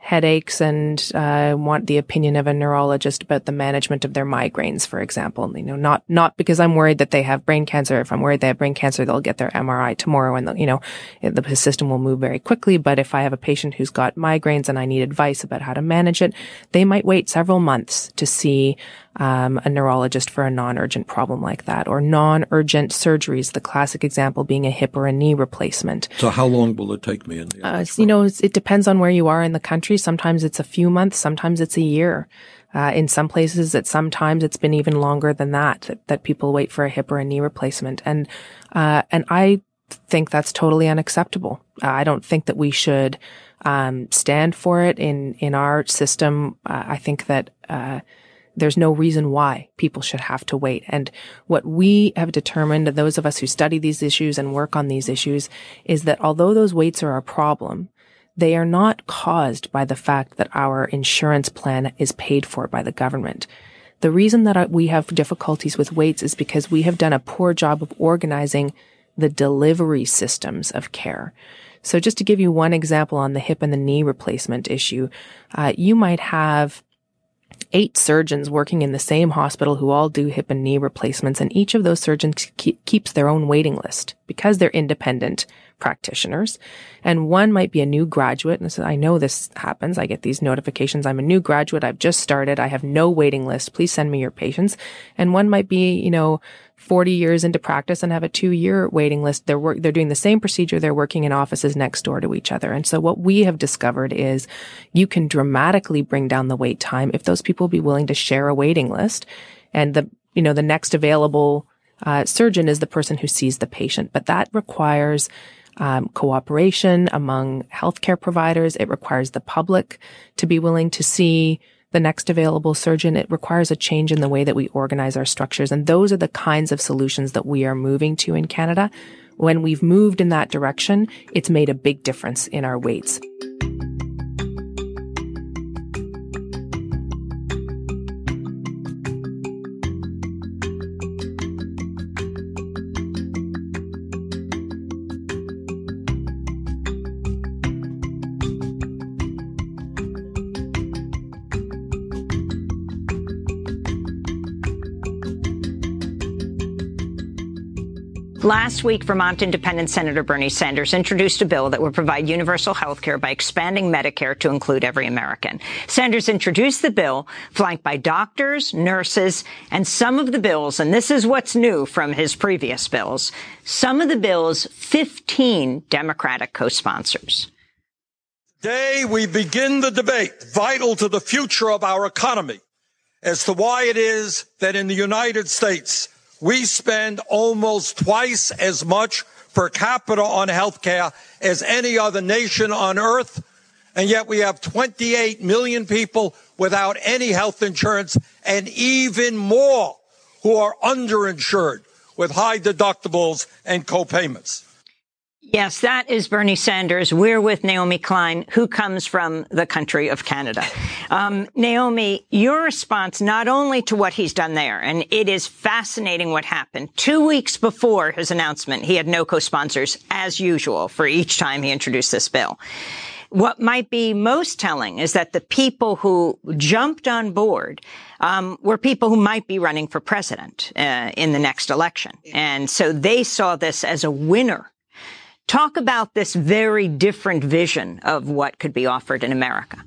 headaches and uh, want the opinion of a neurologist about the management of their migraines, for example. You know, not not because I'm worried that they have brain cancer. If I'm worried they have brain cancer, they'll get their MRI tomorrow, and you know, the system will move very quickly. But if I have a patient who's got migraines and I need advice about how to manage it, they might wait several months to see um, a neurologist for a non-urgent problem like that, or non-urgent surgeries. The classic example being a hip or a knee replacement. So, how long will it take me? In the uh, you know, it depends on where you are in the country. Sometimes it's a few months. Sometimes it's a year. Uh, in some places, at sometimes it's been even longer than that, that, that people wait for a hip or a knee replacement. And uh, and I think that's totally unacceptable. Uh, I don't think that we should um, stand for it in in our system. Uh, I think that uh, there's no reason why people should have to wait. And what we have determined, those of us who study these issues and work on these issues, is that although those waits are a problem, they are not caused by the fact that our insurance plan is paid for by the government. The reason that we have difficulties with waits is because we have done a poor job of organizing the delivery systems of care. So just to give you one example on the hip and the knee replacement issue, uh, you might have eight surgeons working in the same hospital who all do hip and knee replacements, and each of those surgeons keeps their own waiting list because they're independent practitioners and one might be a new graduate. And I know this happens. I get these notifications. I'm a new graduate. I've just started. I have no waiting list. Please send me your patients. And one might be, you know, 40 years into practice and have a two year waiting list. They're work, they're doing the same procedure. They're working in offices next door to each other. And so what we have discovered is you can dramatically bring down the wait time if those people be willing to share a waiting list and the, you know, the next available uh, surgeon is the person who sees the patient, but that requires um, cooperation among healthcare providers. It requires the public to be willing to see the next available surgeon. It requires a change in the way that we organize our structures. And those are the kinds of solutions that we are moving to in Canada. When we've moved in that direction, it's made a big difference in our waits. Last week, Vermont Independent Senator Bernie Sanders introduced a bill that would provide universal health care by expanding Medicare to include every American. Sanders introduced the bill flanked by doctors, nurses, and some of the bills, and this is what's new from his previous bills, some of the bills 15 Democratic co-sponsors. Today we begin the debate vital to the future of our economy as to why it is that in the United States we spend almost twice as much per capita on healthcare as any other nation on earth. And yet we have 28 million people without any health insurance and even more who are underinsured with high deductibles and copayments. Yes, that is Bernie Sanders. We're with Naomi Klein, who comes from the country of Canada. Um, Naomi, your response not only to what he's done there, and it is fascinating what happened. Two weeks before his announcement, he had no co-sponsors, as usual, for each time he introduced this bill. What might be most telling is that the people who jumped on board um, were people who might be running for president uh, in the next election, and so they saw this as a winner Talk about this very different vision of what could be offered in America.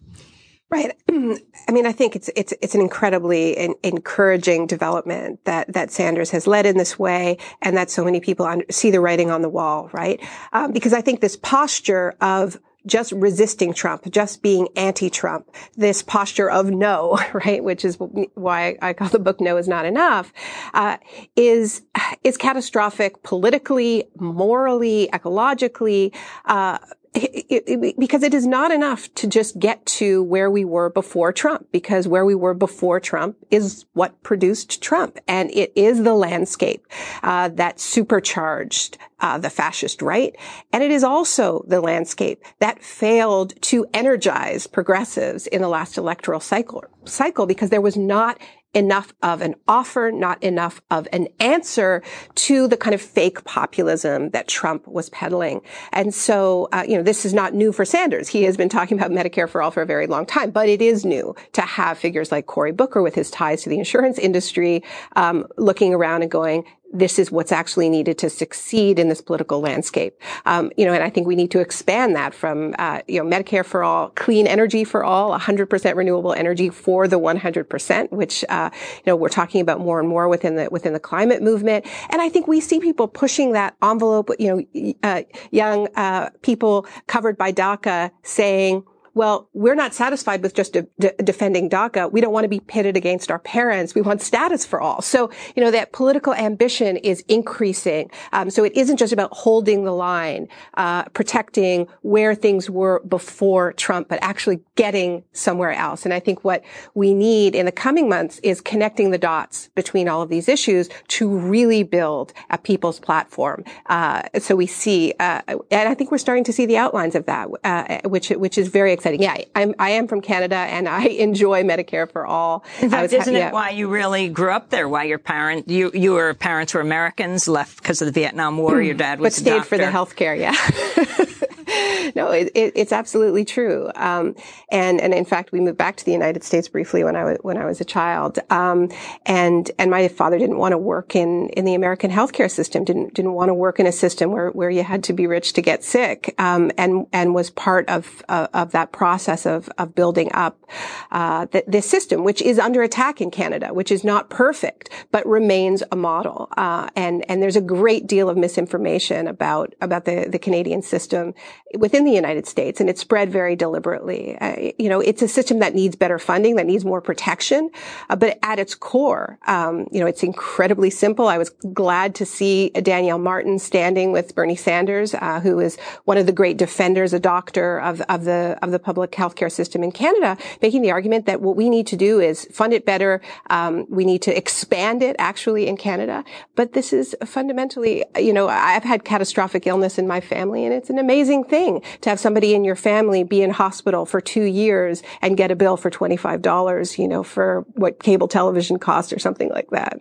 Right. I mean, I think it's it's it's an incredibly in, encouraging development that that Sanders has led in this way, and that so many people under, see the writing on the wall. Right. Um, because I think this posture of just resisting Trump, just being anti-Trump, this posture of no, right, which is why I call the book "No is Not Enough," uh, is is catastrophic politically, morally, ecologically. Uh, it, it, because it is not enough to just get to where we were before Trump, because where we were before Trump is what produced Trump, and it is the landscape uh, that supercharged uh, the fascist right, and it is also the landscape that failed to energize progressives in the last electoral cycle. Cycle because there was not enough of an offer, not enough of an answer to the kind of fake populism that Trump was peddling. And so, uh, you know, this is not new for Sanders. He has been talking about Medicare for all for a very long time, but it is new to have figures like Cory Booker with his ties to the insurance industry, um, looking around and going, this is what's actually needed to succeed in this political landscape. Um, you know, and I think we need to expand that from, uh, you know, Medicare for all, clean energy for all, 100% renewable energy for the 100%, which, uh, you know, we're talking about more and more within the, within the climate movement. And I think we see people pushing that envelope, you know, uh, young, uh, people covered by DACA saying, well, we're not satisfied with just de- de- defending DACA. We don't want to be pitted against our parents. We want status for all. So, you know, that political ambition is increasing. Um, so it isn't just about holding the line, uh, protecting where things were before Trump, but actually getting somewhere else. And I think what we need in the coming months is connecting the dots between all of these issues to really build a people's platform. Uh, so we see, uh, and I think we're starting to see the outlines of that, uh, which which is very exciting. Yeah, I'm, I am from Canada and I enjoy Medicare for all. In fact, isn't yeah. it why you really grew up there? Why your parent, you, you were parents were Americans, left because of the Vietnam War. Your mm. dad was but stayed for the health care. Yeah. no, it, it, it's absolutely true. Um, and and in fact, we moved back to the United States briefly when I was when I was a child. Um, and and my father didn't want to work in in the American healthcare system. Didn't didn't want to work in a system where where you had to be rich to get sick. Um, and and was part of uh, of that process of of building up uh, the, this system, which is under attack in Canada, which is not perfect but remains a model. Uh, and and there's a great deal of misinformation about about the the Canadian system within the United States, and it's spread very deliberately. Uh, you know, it's a system that needs better funding, that needs more protection, uh, but at its core, um, you know, it's incredibly simple. I was glad to see Danielle Martin standing with Bernie Sanders, uh, who is one of the great defenders, a doctor of of the of the public healthcare system in Canada, making the argument that what we need to do is fund it better. Um, we need to expand it actually in Canada, but this is fundamentally, you know, I've had catastrophic illness in my family, and it's an amazing thing to have somebody in your family be in hospital for two years and get a bill for $25, you know, for what cable television costs or something like that.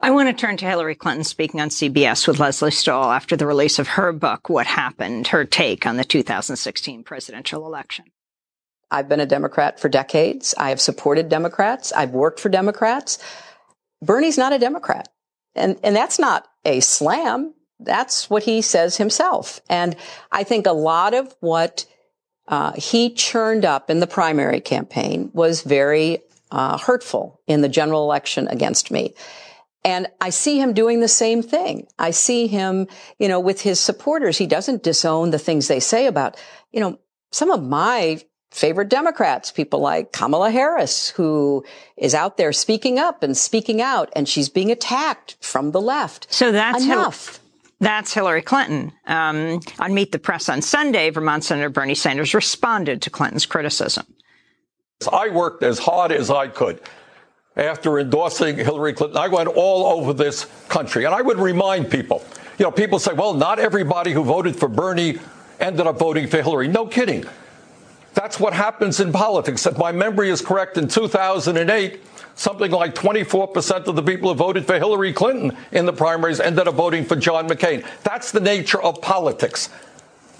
I want to turn to Hillary Clinton speaking on CBS with Lesley Stahl after the release of her book, What Happened, her take on the 2016 presidential election. I've been a Democrat for decades. I have supported Democrats. I've worked for Democrats. Bernie's not a Democrat. And, and that's not a slam. That's what he says himself. And I think a lot of what uh, he churned up in the primary campaign was very uh, hurtful in the general election against me. And I see him doing the same thing. I see him, you know, with his supporters. He doesn't disown the things they say about, you know, some of my favorite Democrats, people like Kamala Harris, who is out there speaking up and speaking out, and she's being attacked from the left. So that's enough. Hil- that's Hillary Clinton. Um, on Meet the Press on Sunday, Vermont Senator Bernie Sanders responded to Clinton's criticism. I worked as hard as I could after endorsing Hillary Clinton. I went all over this country, and I would remind people. You know, people say, well, not everybody who voted for Bernie ended up voting for Hillary. No kidding. That's what happens in politics. If my memory is correct, in 2008, something like 24% of the people who voted for Hillary Clinton in the primaries ended up voting for John McCain. That's the nature of politics.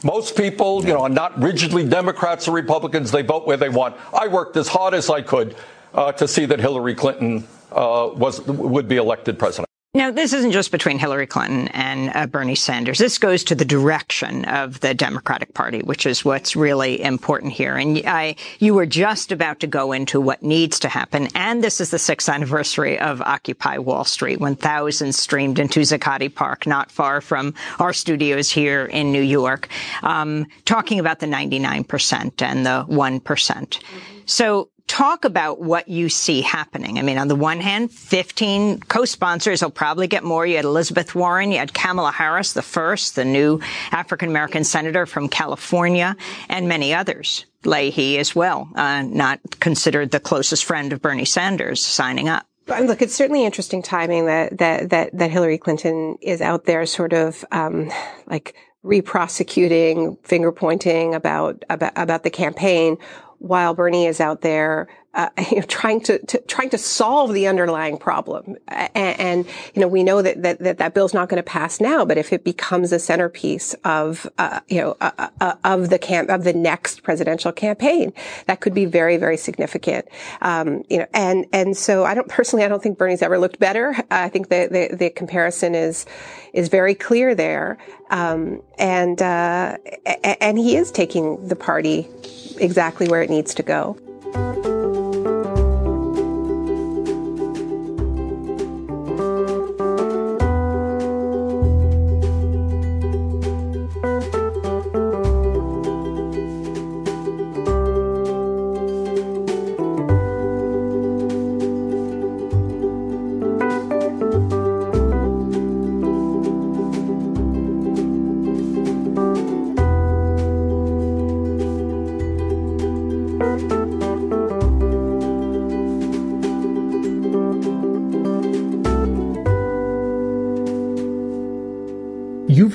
Most people, you know, are not rigidly Democrats or Republicans. They vote where they want. I worked as hard as I could uh, to see that Hillary Clinton uh, was would be elected president. Now, this isn't just between Hillary Clinton and uh, Bernie Sanders. This goes to the direction of the Democratic Party, which is what's really important here. And I, you were just about to go into what needs to happen. And this is the sixth anniversary of Occupy Wall Street, when thousands streamed into Zuccotti Park, not far from our studios here in New York, um, talking about the 99% and the 1%. So talk about what you see happening. I mean, on the one hand, 15 co-sponsors will probably get more. You had Elizabeth Warren, you had Kamala Harris, the first, the new African American senator from California, and many others. Leahy as well, uh, not considered the closest friend of Bernie Sanders, signing up. Look, it's certainly interesting timing that that that that Hillary Clinton is out there, sort of um, like re-prosecuting, finger pointing about about about the campaign while Bernie is out there uh, you know, trying to, to, trying to solve the underlying problem. And, and you know, we know that that that, that bill's not going to pass now, but if it becomes a centerpiece of uh, you know uh, uh, uh, of the camp of the next presidential campaign, that could be very very significant. Um, you know, and and so I don't personally I don't think Bernie's ever looked better. I think the the, the comparison is is very clear there, um, and uh, and he is taking the party exactly where it needs to go.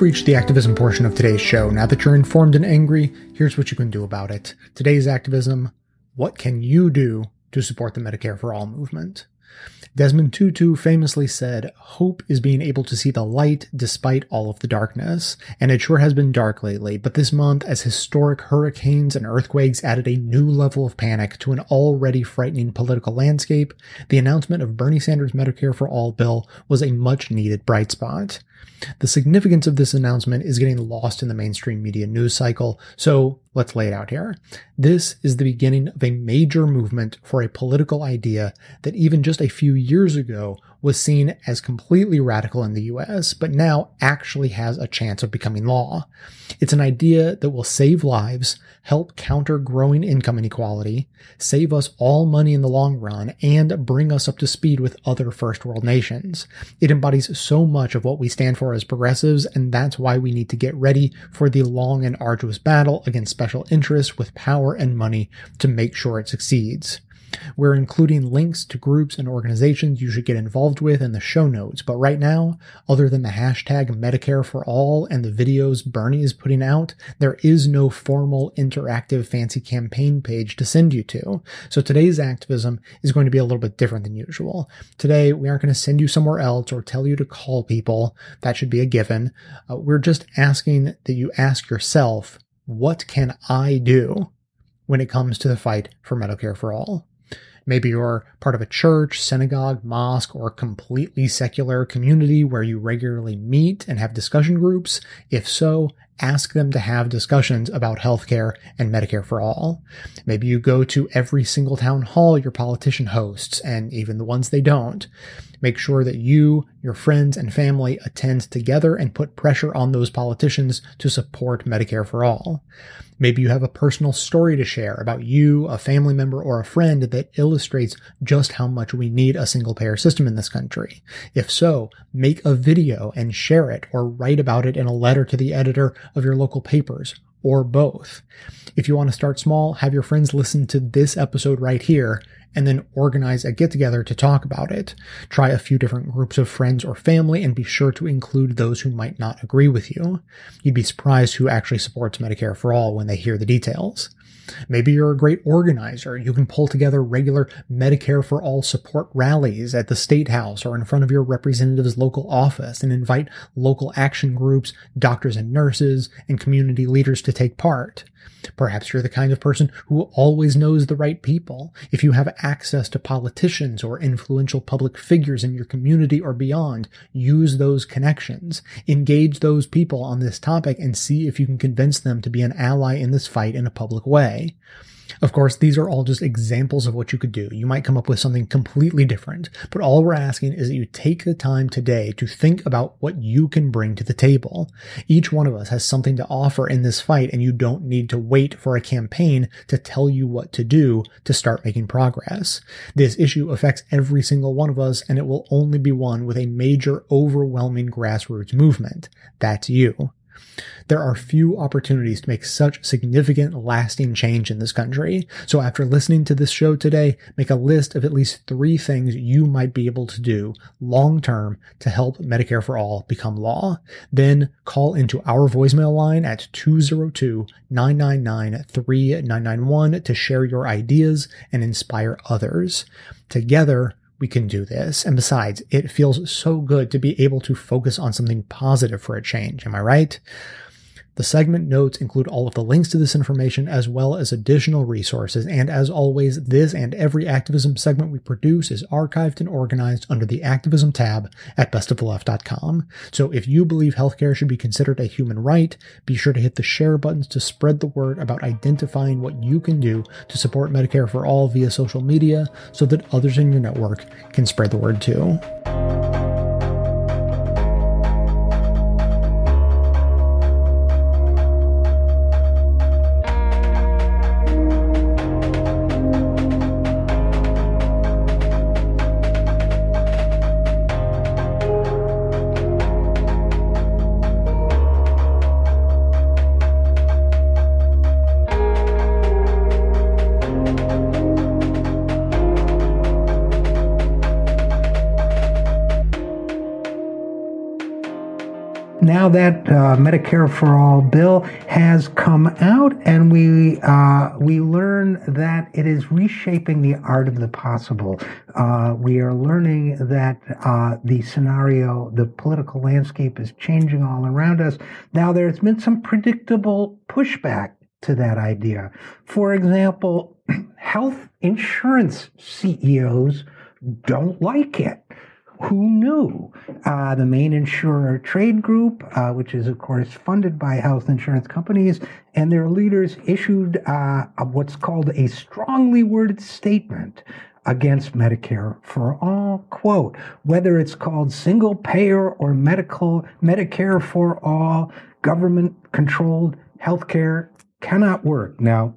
You've reached the activism portion of today's show. Now that you're informed and angry, here's what you can do about it. Today's activism what can you do to support the Medicare for All movement? Desmond Tutu famously said, Hope is being able to see the light despite all of the darkness. And it sure has been dark lately, but this month, as historic hurricanes and earthquakes added a new level of panic to an already frightening political landscape, the announcement of Bernie Sanders' Medicare for All bill was a much needed bright spot. The significance of this announcement is getting lost in the mainstream media news cycle, so let's lay it out here. This is the beginning of a major movement for a political idea that even just a few years ago was seen as completely radical in the US, but now actually has a chance of becoming law. It's an idea that will save lives, help counter growing income inequality, save us all money in the long run, and bring us up to speed with other first world nations. It embodies so much of what we stand for as progressives, and that's why we need to get ready for the long and arduous battle against special interests with power and money to make sure it succeeds. We're including links to groups and organizations you should get involved with in the show notes, but right now, other than the hashtag Medicare for All and the videos Bernie is putting out, there is no formal interactive fancy campaign page to send you to. So today's activism is going to be a little bit different than usual. Today, we aren't going to send you somewhere else or tell you to call people. That should be a given. Uh, we're just asking that you ask yourself, what can I do when it comes to the fight for Medicare for All? Maybe you're part of a church, synagogue, mosque, or completely secular community where you regularly meet and have discussion groups. If so, ask them to have discussions about healthcare and Medicare for all. Maybe you go to every single town hall your politician hosts, and even the ones they don't. Make sure that you, your friends, and family attend together and put pressure on those politicians to support Medicare for all. Maybe you have a personal story to share about you, a family member, or a friend that illustrates just how much we need a single payer system in this country. If so, make a video and share it or write about it in a letter to the editor of your local papers or both. If you want to start small, have your friends listen to this episode right here and then organize a get together to talk about it. Try a few different groups of friends or family and be sure to include those who might not agree with you. You'd be surprised who actually supports Medicare for all when they hear the details. Maybe you're a great organizer. You can pull together regular Medicare for All support rallies at the State House or in front of your representative's local office and invite local action groups, doctors and nurses, and community leaders to take part. Perhaps you're the kind of person who always knows the right people. If you have access to politicians or influential public figures in your community or beyond, use those connections. Engage those people on this topic and see if you can convince them to be an ally in this fight in a public way. Of course, these are all just examples of what you could do. You might come up with something completely different, but all we're asking is that you take the time today to think about what you can bring to the table. Each one of us has something to offer in this fight, and you don't need to wait for a campaign to tell you what to do to start making progress. This issue affects every single one of us, and it will only be won with a major, overwhelming grassroots movement. That's you. There are few opportunities to make such significant, lasting change in this country. So after listening to this show today, make a list of at least three things you might be able to do long term to help Medicare for All become law. Then call into our voicemail line at 202-999-3991 to share your ideas and inspire others. Together, we can do this. And besides, it feels so good to be able to focus on something positive for a change. Am I right? The segment notes include all of the links to this information as well as additional resources. And as always, this and every activism segment we produce is archived and organized under the activism tab at bestoftheleft.com. So if you believe healthcare should be considered a human right, be sure to hit the share buttons to spread the word about identifying what you can do to support Medicare for all via social media so that others in your network can spread the word too. Medicare for All bill has come out, and we uh, we learn that it is reshaping the art of the possible. Uh, we are learning that uh, the scenario, the political landscape, is changing all around us. Now, there's been some predictable pushback to that idea. For example, health insurance CEOs don't like it. Who knew? Uh, the main insurer trade group, uh, which is, of course, funded by health insurance companies, and their leaders issued uh, what's called a strongly worded statement against Medicare for all. Quote, whether it's called single payer or medical Medicare for all, government controlled healthcare cannot work. Now,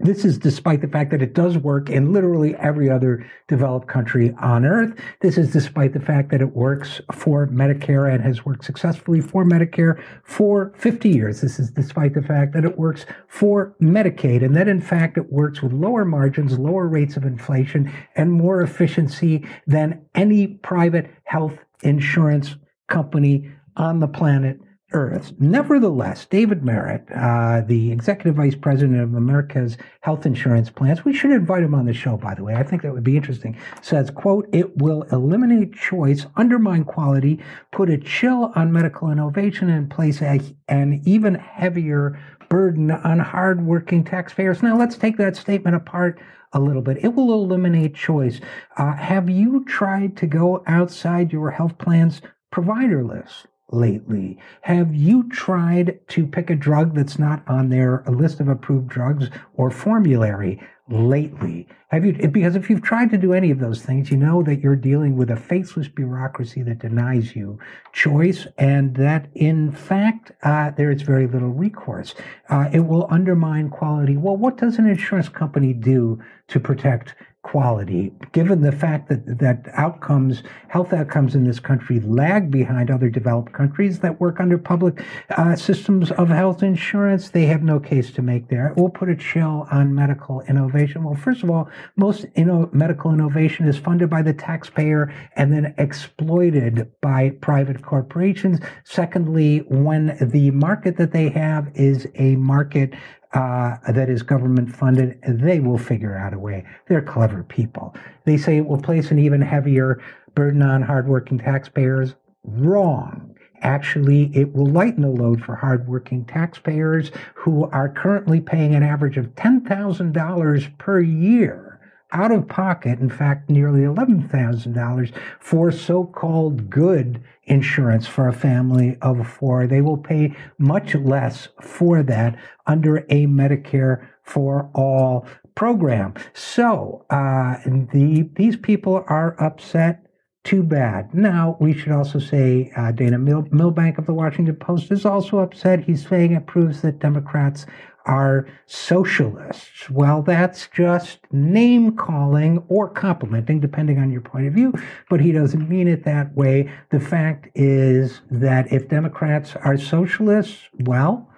this is despite the fact that it does work in literally every other developed country on earth. This is despite the fact that it works for Medicare and has worked successfully for Medicare for 50 years. This is despite the fact that it works for Medicaid and that in fact it works with lower margins, lower rates of inflation, and more efficiency than any private health insurance company on the planet Earth. Nevertheless, David Merritt, uh, the executive vice president of America's health insurance plans, we should invite him on the show, by the way. I think that would be interesting. Says, quote, it will eliminate choice, undermine quality, put a chill on medical innovation, and place a, an even heavier burden on hardworking taxpayers. Now, let's take that statement apart a little bit. It will eliminate choice. Uh, have you tried to go outside your health plan's provider list? Lately? Have you tried to pick a drug that's not on their list of approved drugs or formulary lately? Have you, because if you've tried to do any of those things, you know that you're dealing with a faceless bureaucracy that denies you choice and that in fact, uh, there is very little recourse. Uh, it will undermine quality. Well, what does an insurance company do to protect quality, given the fact that, that outcomes, health outcomes in this country lag behind other developed countries that work under public uh, systems of health insurance, they have no case to make there. It will put a chill on medical innovation. Well, first of all, most inno- medical innovation is funded by the taxpayer and then exploited by private corporations. Secondly, when the market that they have is a market uh, that is government funded, they will figure out a way. They're clever people. They say it will place an even heavier burden on hardworking taxpayers. Wrong. Actually, it will lighten the load for hardworking taxpayers who are currently paying an average of $10,000 per year out of pocket, in fact, nearly $11,000 for so called good insurance for a family of four. They will pay much less for that under a Medicare for all program. So uh, the, these people are upset. Too bad. Now, we should also say uh, Dana Mil- Milbank of the Washington Post is also upset. He's saying it proves that Democrats are socialists. Well, that's just name calling or complimenting, depending on your point of view, but he doesn't mean it that way. The fact is that if Democrats are socialists, well,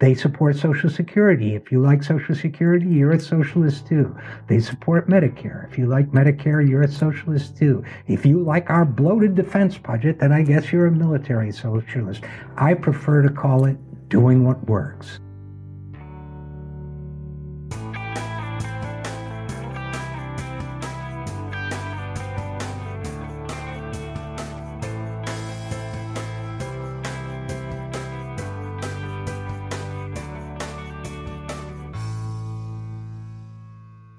they support Social Security. If you like Social Security, you're a socialist too. They support Medicare. If you like Medicare, you're a socialist too. If you like our bloated defense budget, then I guess you're a military socialist. I prefer to call it doing what works.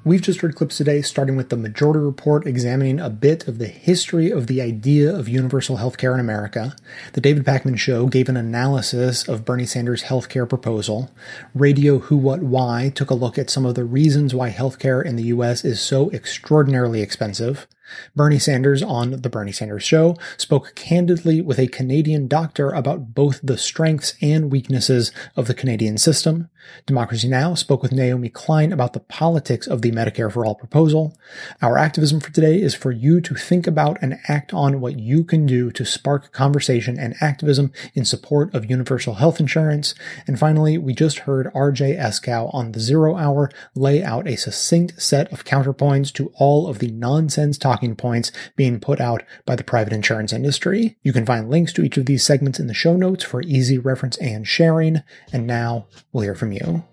We've just heard clips today, starting with the Majority Report examining a bit of the history of the idea of universal healthcare in America. The David Pakman Show gave an analysis of Bernie Sanders' healthcare proposal. Radio Who What Why took a look at some of the reasons why healthcare in the U.S. is so extraordinarily expensive. Bernie Sanders on The Bernie Sanders Show spoke candidly with a Canadian doctor about both the strengths and weaknesses of the Canadian system. Democracy Now! spoke with Naomi Klein about the politics of the Medicare for All proposal. Our activism for today is for you to think about and act on what you can do to spark conversation and activism in support of universal health insurance. And finally, we just heard RJ Eskow on the Zero Hour lay out a succinct set of counterpoints to all of the nonsense talking points being put out by the private insurance industry. You can find links to each of these segments in the show notes for easy reference and sharing. And now we'll hear from you.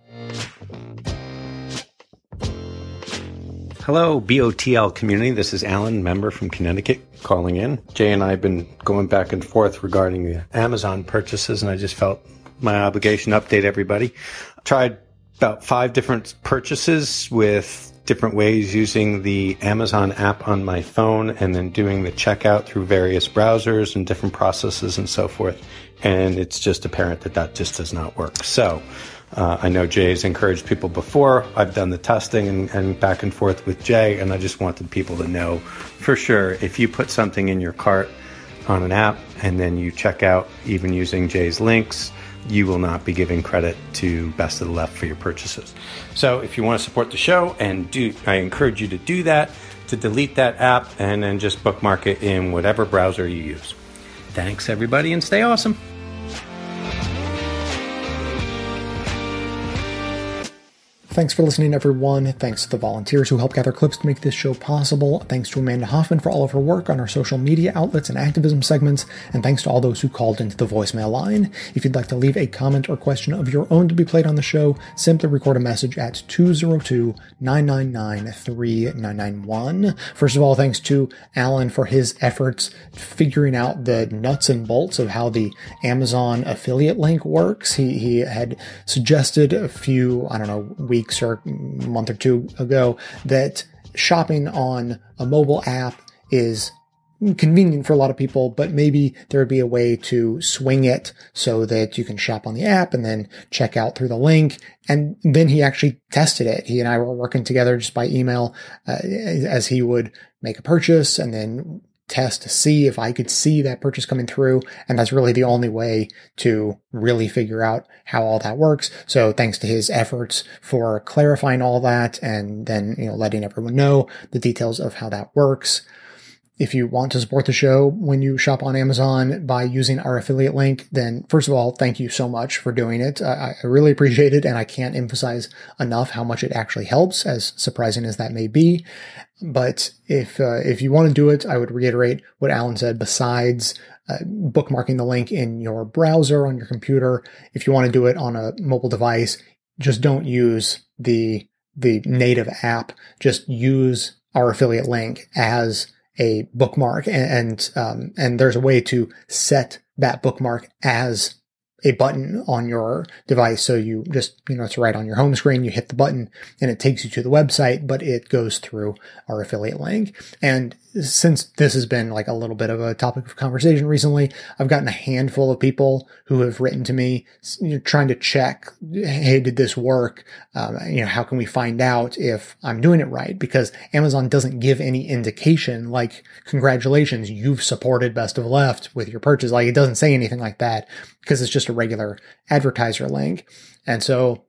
Hello, BOTL community. This is Alan, member from Connecticut, calling in. Jay and I have been going back and forth regarding the Amazon purchases, and I just felt my obligation to update everybody. tried about five different purchases with different ways using the Amazon app on my phone and then doing the checkout through various browsers and different processes and so forth. And it's just apparent that that just does not work. So, uh, I know Jay has encouraged people before. I've done the testing and, and, back and forth with Jay, and I just wanted people to know for sure if you put something in your cart on an app and then you check out, even using Jay's links, you will not be giving credit to Best of the Left for your purchases. So if you want to support the show, and do, I encourage you to do that, to delete that app and then just bookmark it in whatever browser you use. Thanks, everybody, and stay awesome. Thanks for listening, everyone. Thanks to the volunteers who help gather clips to make this show possible. Thanks to Amanda Hoffman for all of her work on our social media outlets and activism segments. And thanks to all those who called into the voicemail line. If you'd like to leave a comment or question of your own to be played on the show, simply record a message at 202 999 3991. First of all, thanks to Alan for his efforts figuring out the nuts and bolts of how the Amazon affiliate link works. He, he had suggested a few, I don't know, weeks weeks or a month or two ago that shopping on a mobile app is convenient for a lot of people, but maybe there would be a way to swing it so that you can shop on the app and then check out through the link. And then he actually tested it. He and I were working together just by email uh, as he would make a purchase and then test to see if I could see that purchase coming through. And that's really the only way to really figure out how all that works. So thanks to his efforts for clarifying all that and then, you know, letting everyone know the details of how that works. If you want to support the show when you shop on Amazon by using our affiliate link, then first of all, thank you so much for doing it. I, I really appreciate it. And I can't emphasize enough how much it actually helps, as surprising as that may be. But if uh, if you want to do it, I would reiterate what Alan said. Besides uh, bookmarking the link in your browser on your computer, if you want to do it on a mobile device, just don't use the the native app. Just use our affiliate link as a bookmark, and and, um, and there's a way to set that bookmark as a button on your device. So you just, you know, it's right on your home screen. You hit the button and it takes you to the website, but it goes through our affiliate link. And since this has been like a little bit of a topic of conversation recently, I've gotten a handful of people who have written to me you know, trying to check, hey, did this work? Um, you know, how can we find out if I'm doing it right? Because Amazon doesn't give any indication like, congratulations, you've supported Best of Left with your purchase. Like it doesn't say anything like that because it's just a regular advertiser link. And so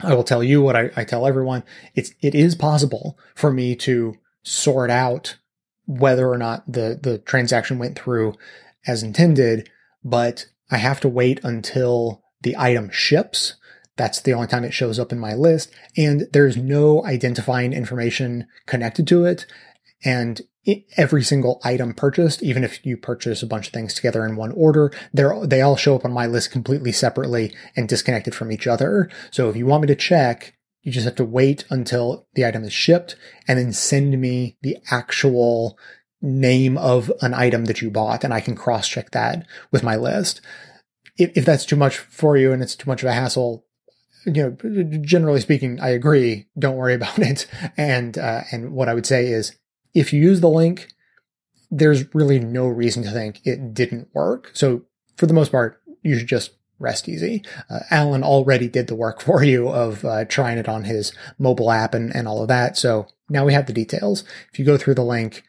I will tell you what I, I tell everyone. It's, it is possible for me to sort out whether or not the, the transaction went through as intended, but I have to wait until the item ships. That's the only time it shows up in my list. And there's no identifying information connected to it. And every single item purchased, even if you purchase a bunch of things together in one order, they they all show up on my list completely separately and disconnected from each other. So if you want me to check you just have to wait until the item is shipped and then send me the actual name of an item that you bought and I can cross check that with my list. If, if that's too much for you and it's too much of a hassle, you know, generally speaking, I agree. Don't worry about it. And, uh, and what I would say is if you use the link, there's really no reason to think it didn't work. So for the most part, you should just rest easy. Uh, Alan already did the work for you of uh, trying it on his mobile app and, and all of that. So now we have the details. If you go through the link,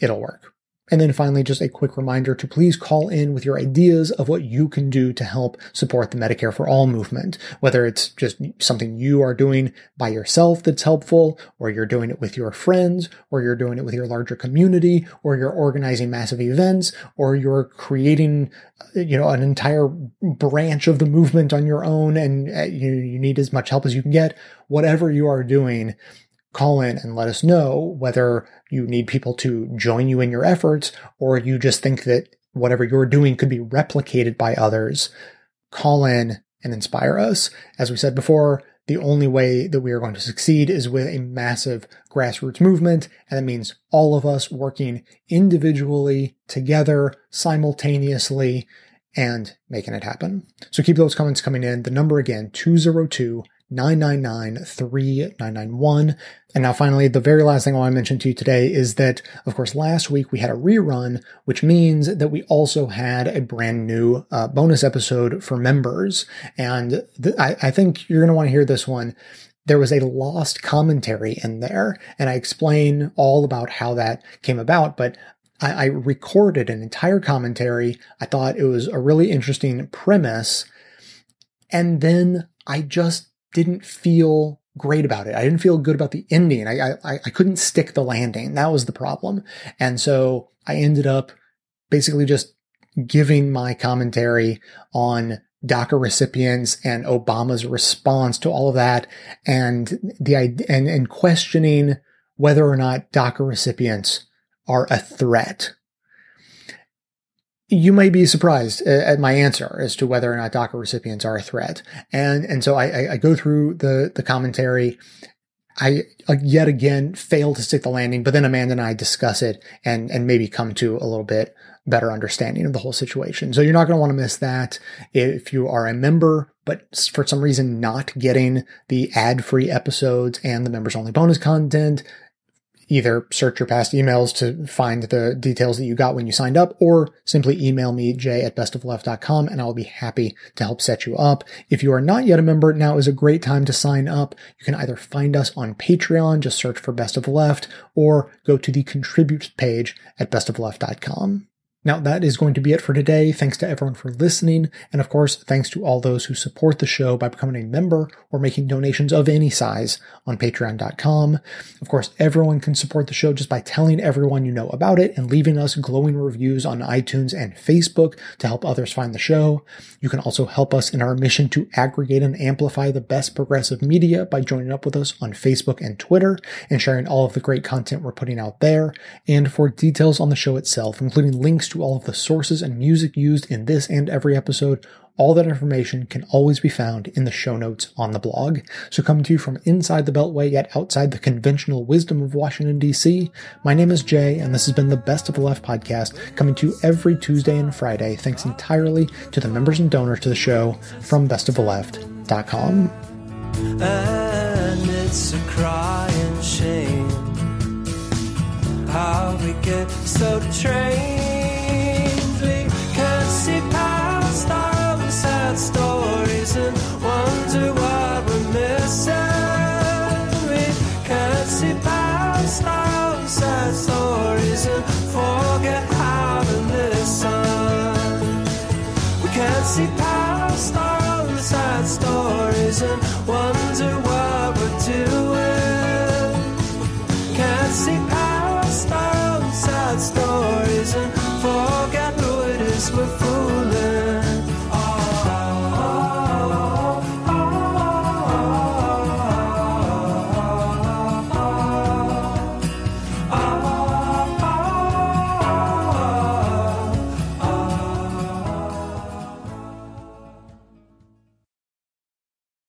it'll work. And then finally, just a quick reminder to please call in with your ideas of what you can do to help support the Medicare for All movement, whether it's just something you are doing by yourself that's helpful, or you're doing it with your friends, or you're doing it with your larger community, or you're organizing massive events, or you're creating, you know, an entire branch of the movement on your own and uh, you, you need as much help as you can get. Whatever you are doing, call in and let us know whether you need people to join you in your efforts or you just think that whatever you're doing could be replicated by others. Call in and inspire us. As we said before, the only way that we are going to succeed is with a massive grassroots movement. And that means all of us working individually, together, simultaneously, and making it happen. So keep those comments coming in. The number again, 202 999 3991. And now finally, the very last thing I want to mention to you today is that, of course, last week we had a rerun, which means that we also had a brand new uh, bonus episode for members. And th- I, I think you're going to want to hear this one. There was a lost commentary in there, and I explain all about how that came about, but I, I recorded an entire commentary. I thought it was a really interesting premise. And then I just didn't feel great about it. I didn't feel good about the ending. I, I, I couldn't stick the landing. That was the problem. And so I ended up basically just giving my commentary on DACA recipients and Obama's response to all of that and the, and, and questioning whether or not DACA recipients are a threat you may be surprised at my answer as to whether or not DACA recipients are a threat. And, and so I, I go through the, the commentary. I uh, yet again fail to stick the landing, but then Amanda and I discuss it and, and maybe come to a little bit better understanding of the whole situation. So you're not going to want to miss that. If you are a member, but for some reason not getting the ad free episodes and the members only bonus content, either search your past emails to find the details that you got when you signed up or simply email me, jay at bestofleft.com, and I'll be happy to help set you up. If you are not yet a member, now is a great time to sign up. You can either find us on Patreon, just search for Best of Left, or go to the contribute page at bestofleft.com. Now, that is going to be it for today. Thanks to everyone for listening. And of course, thanks to all those who support the show by becoming a member or making donations of any size on patreon.com. Of course, everyone can support the show just by telling everyone you know about it and leaving us glowing reviews on iTunes and Facebook to help others find the show. You can also help us in our mission to aggregate and amplify the best progressive media by joining up with us on Facebook and Twitter and sharing all of the great content we're putting out there. And for details on the show itself, including links to to all of the sources and music used in this and every episode. All that information can always be found in the show notes on the blog. So coming to you from inside the Beltway yet outside the conventional wisdom of Washington DC, my name is Jay and this has been the Best of the Left podcast coming to you every Tuesday and Friday thanks entirely to the members and donors to the show from bestoftheleft.com. And it's a crying shame how we get so trained stories and wonder what we're missing. We can't see past stories and forget how to listen. We can't see past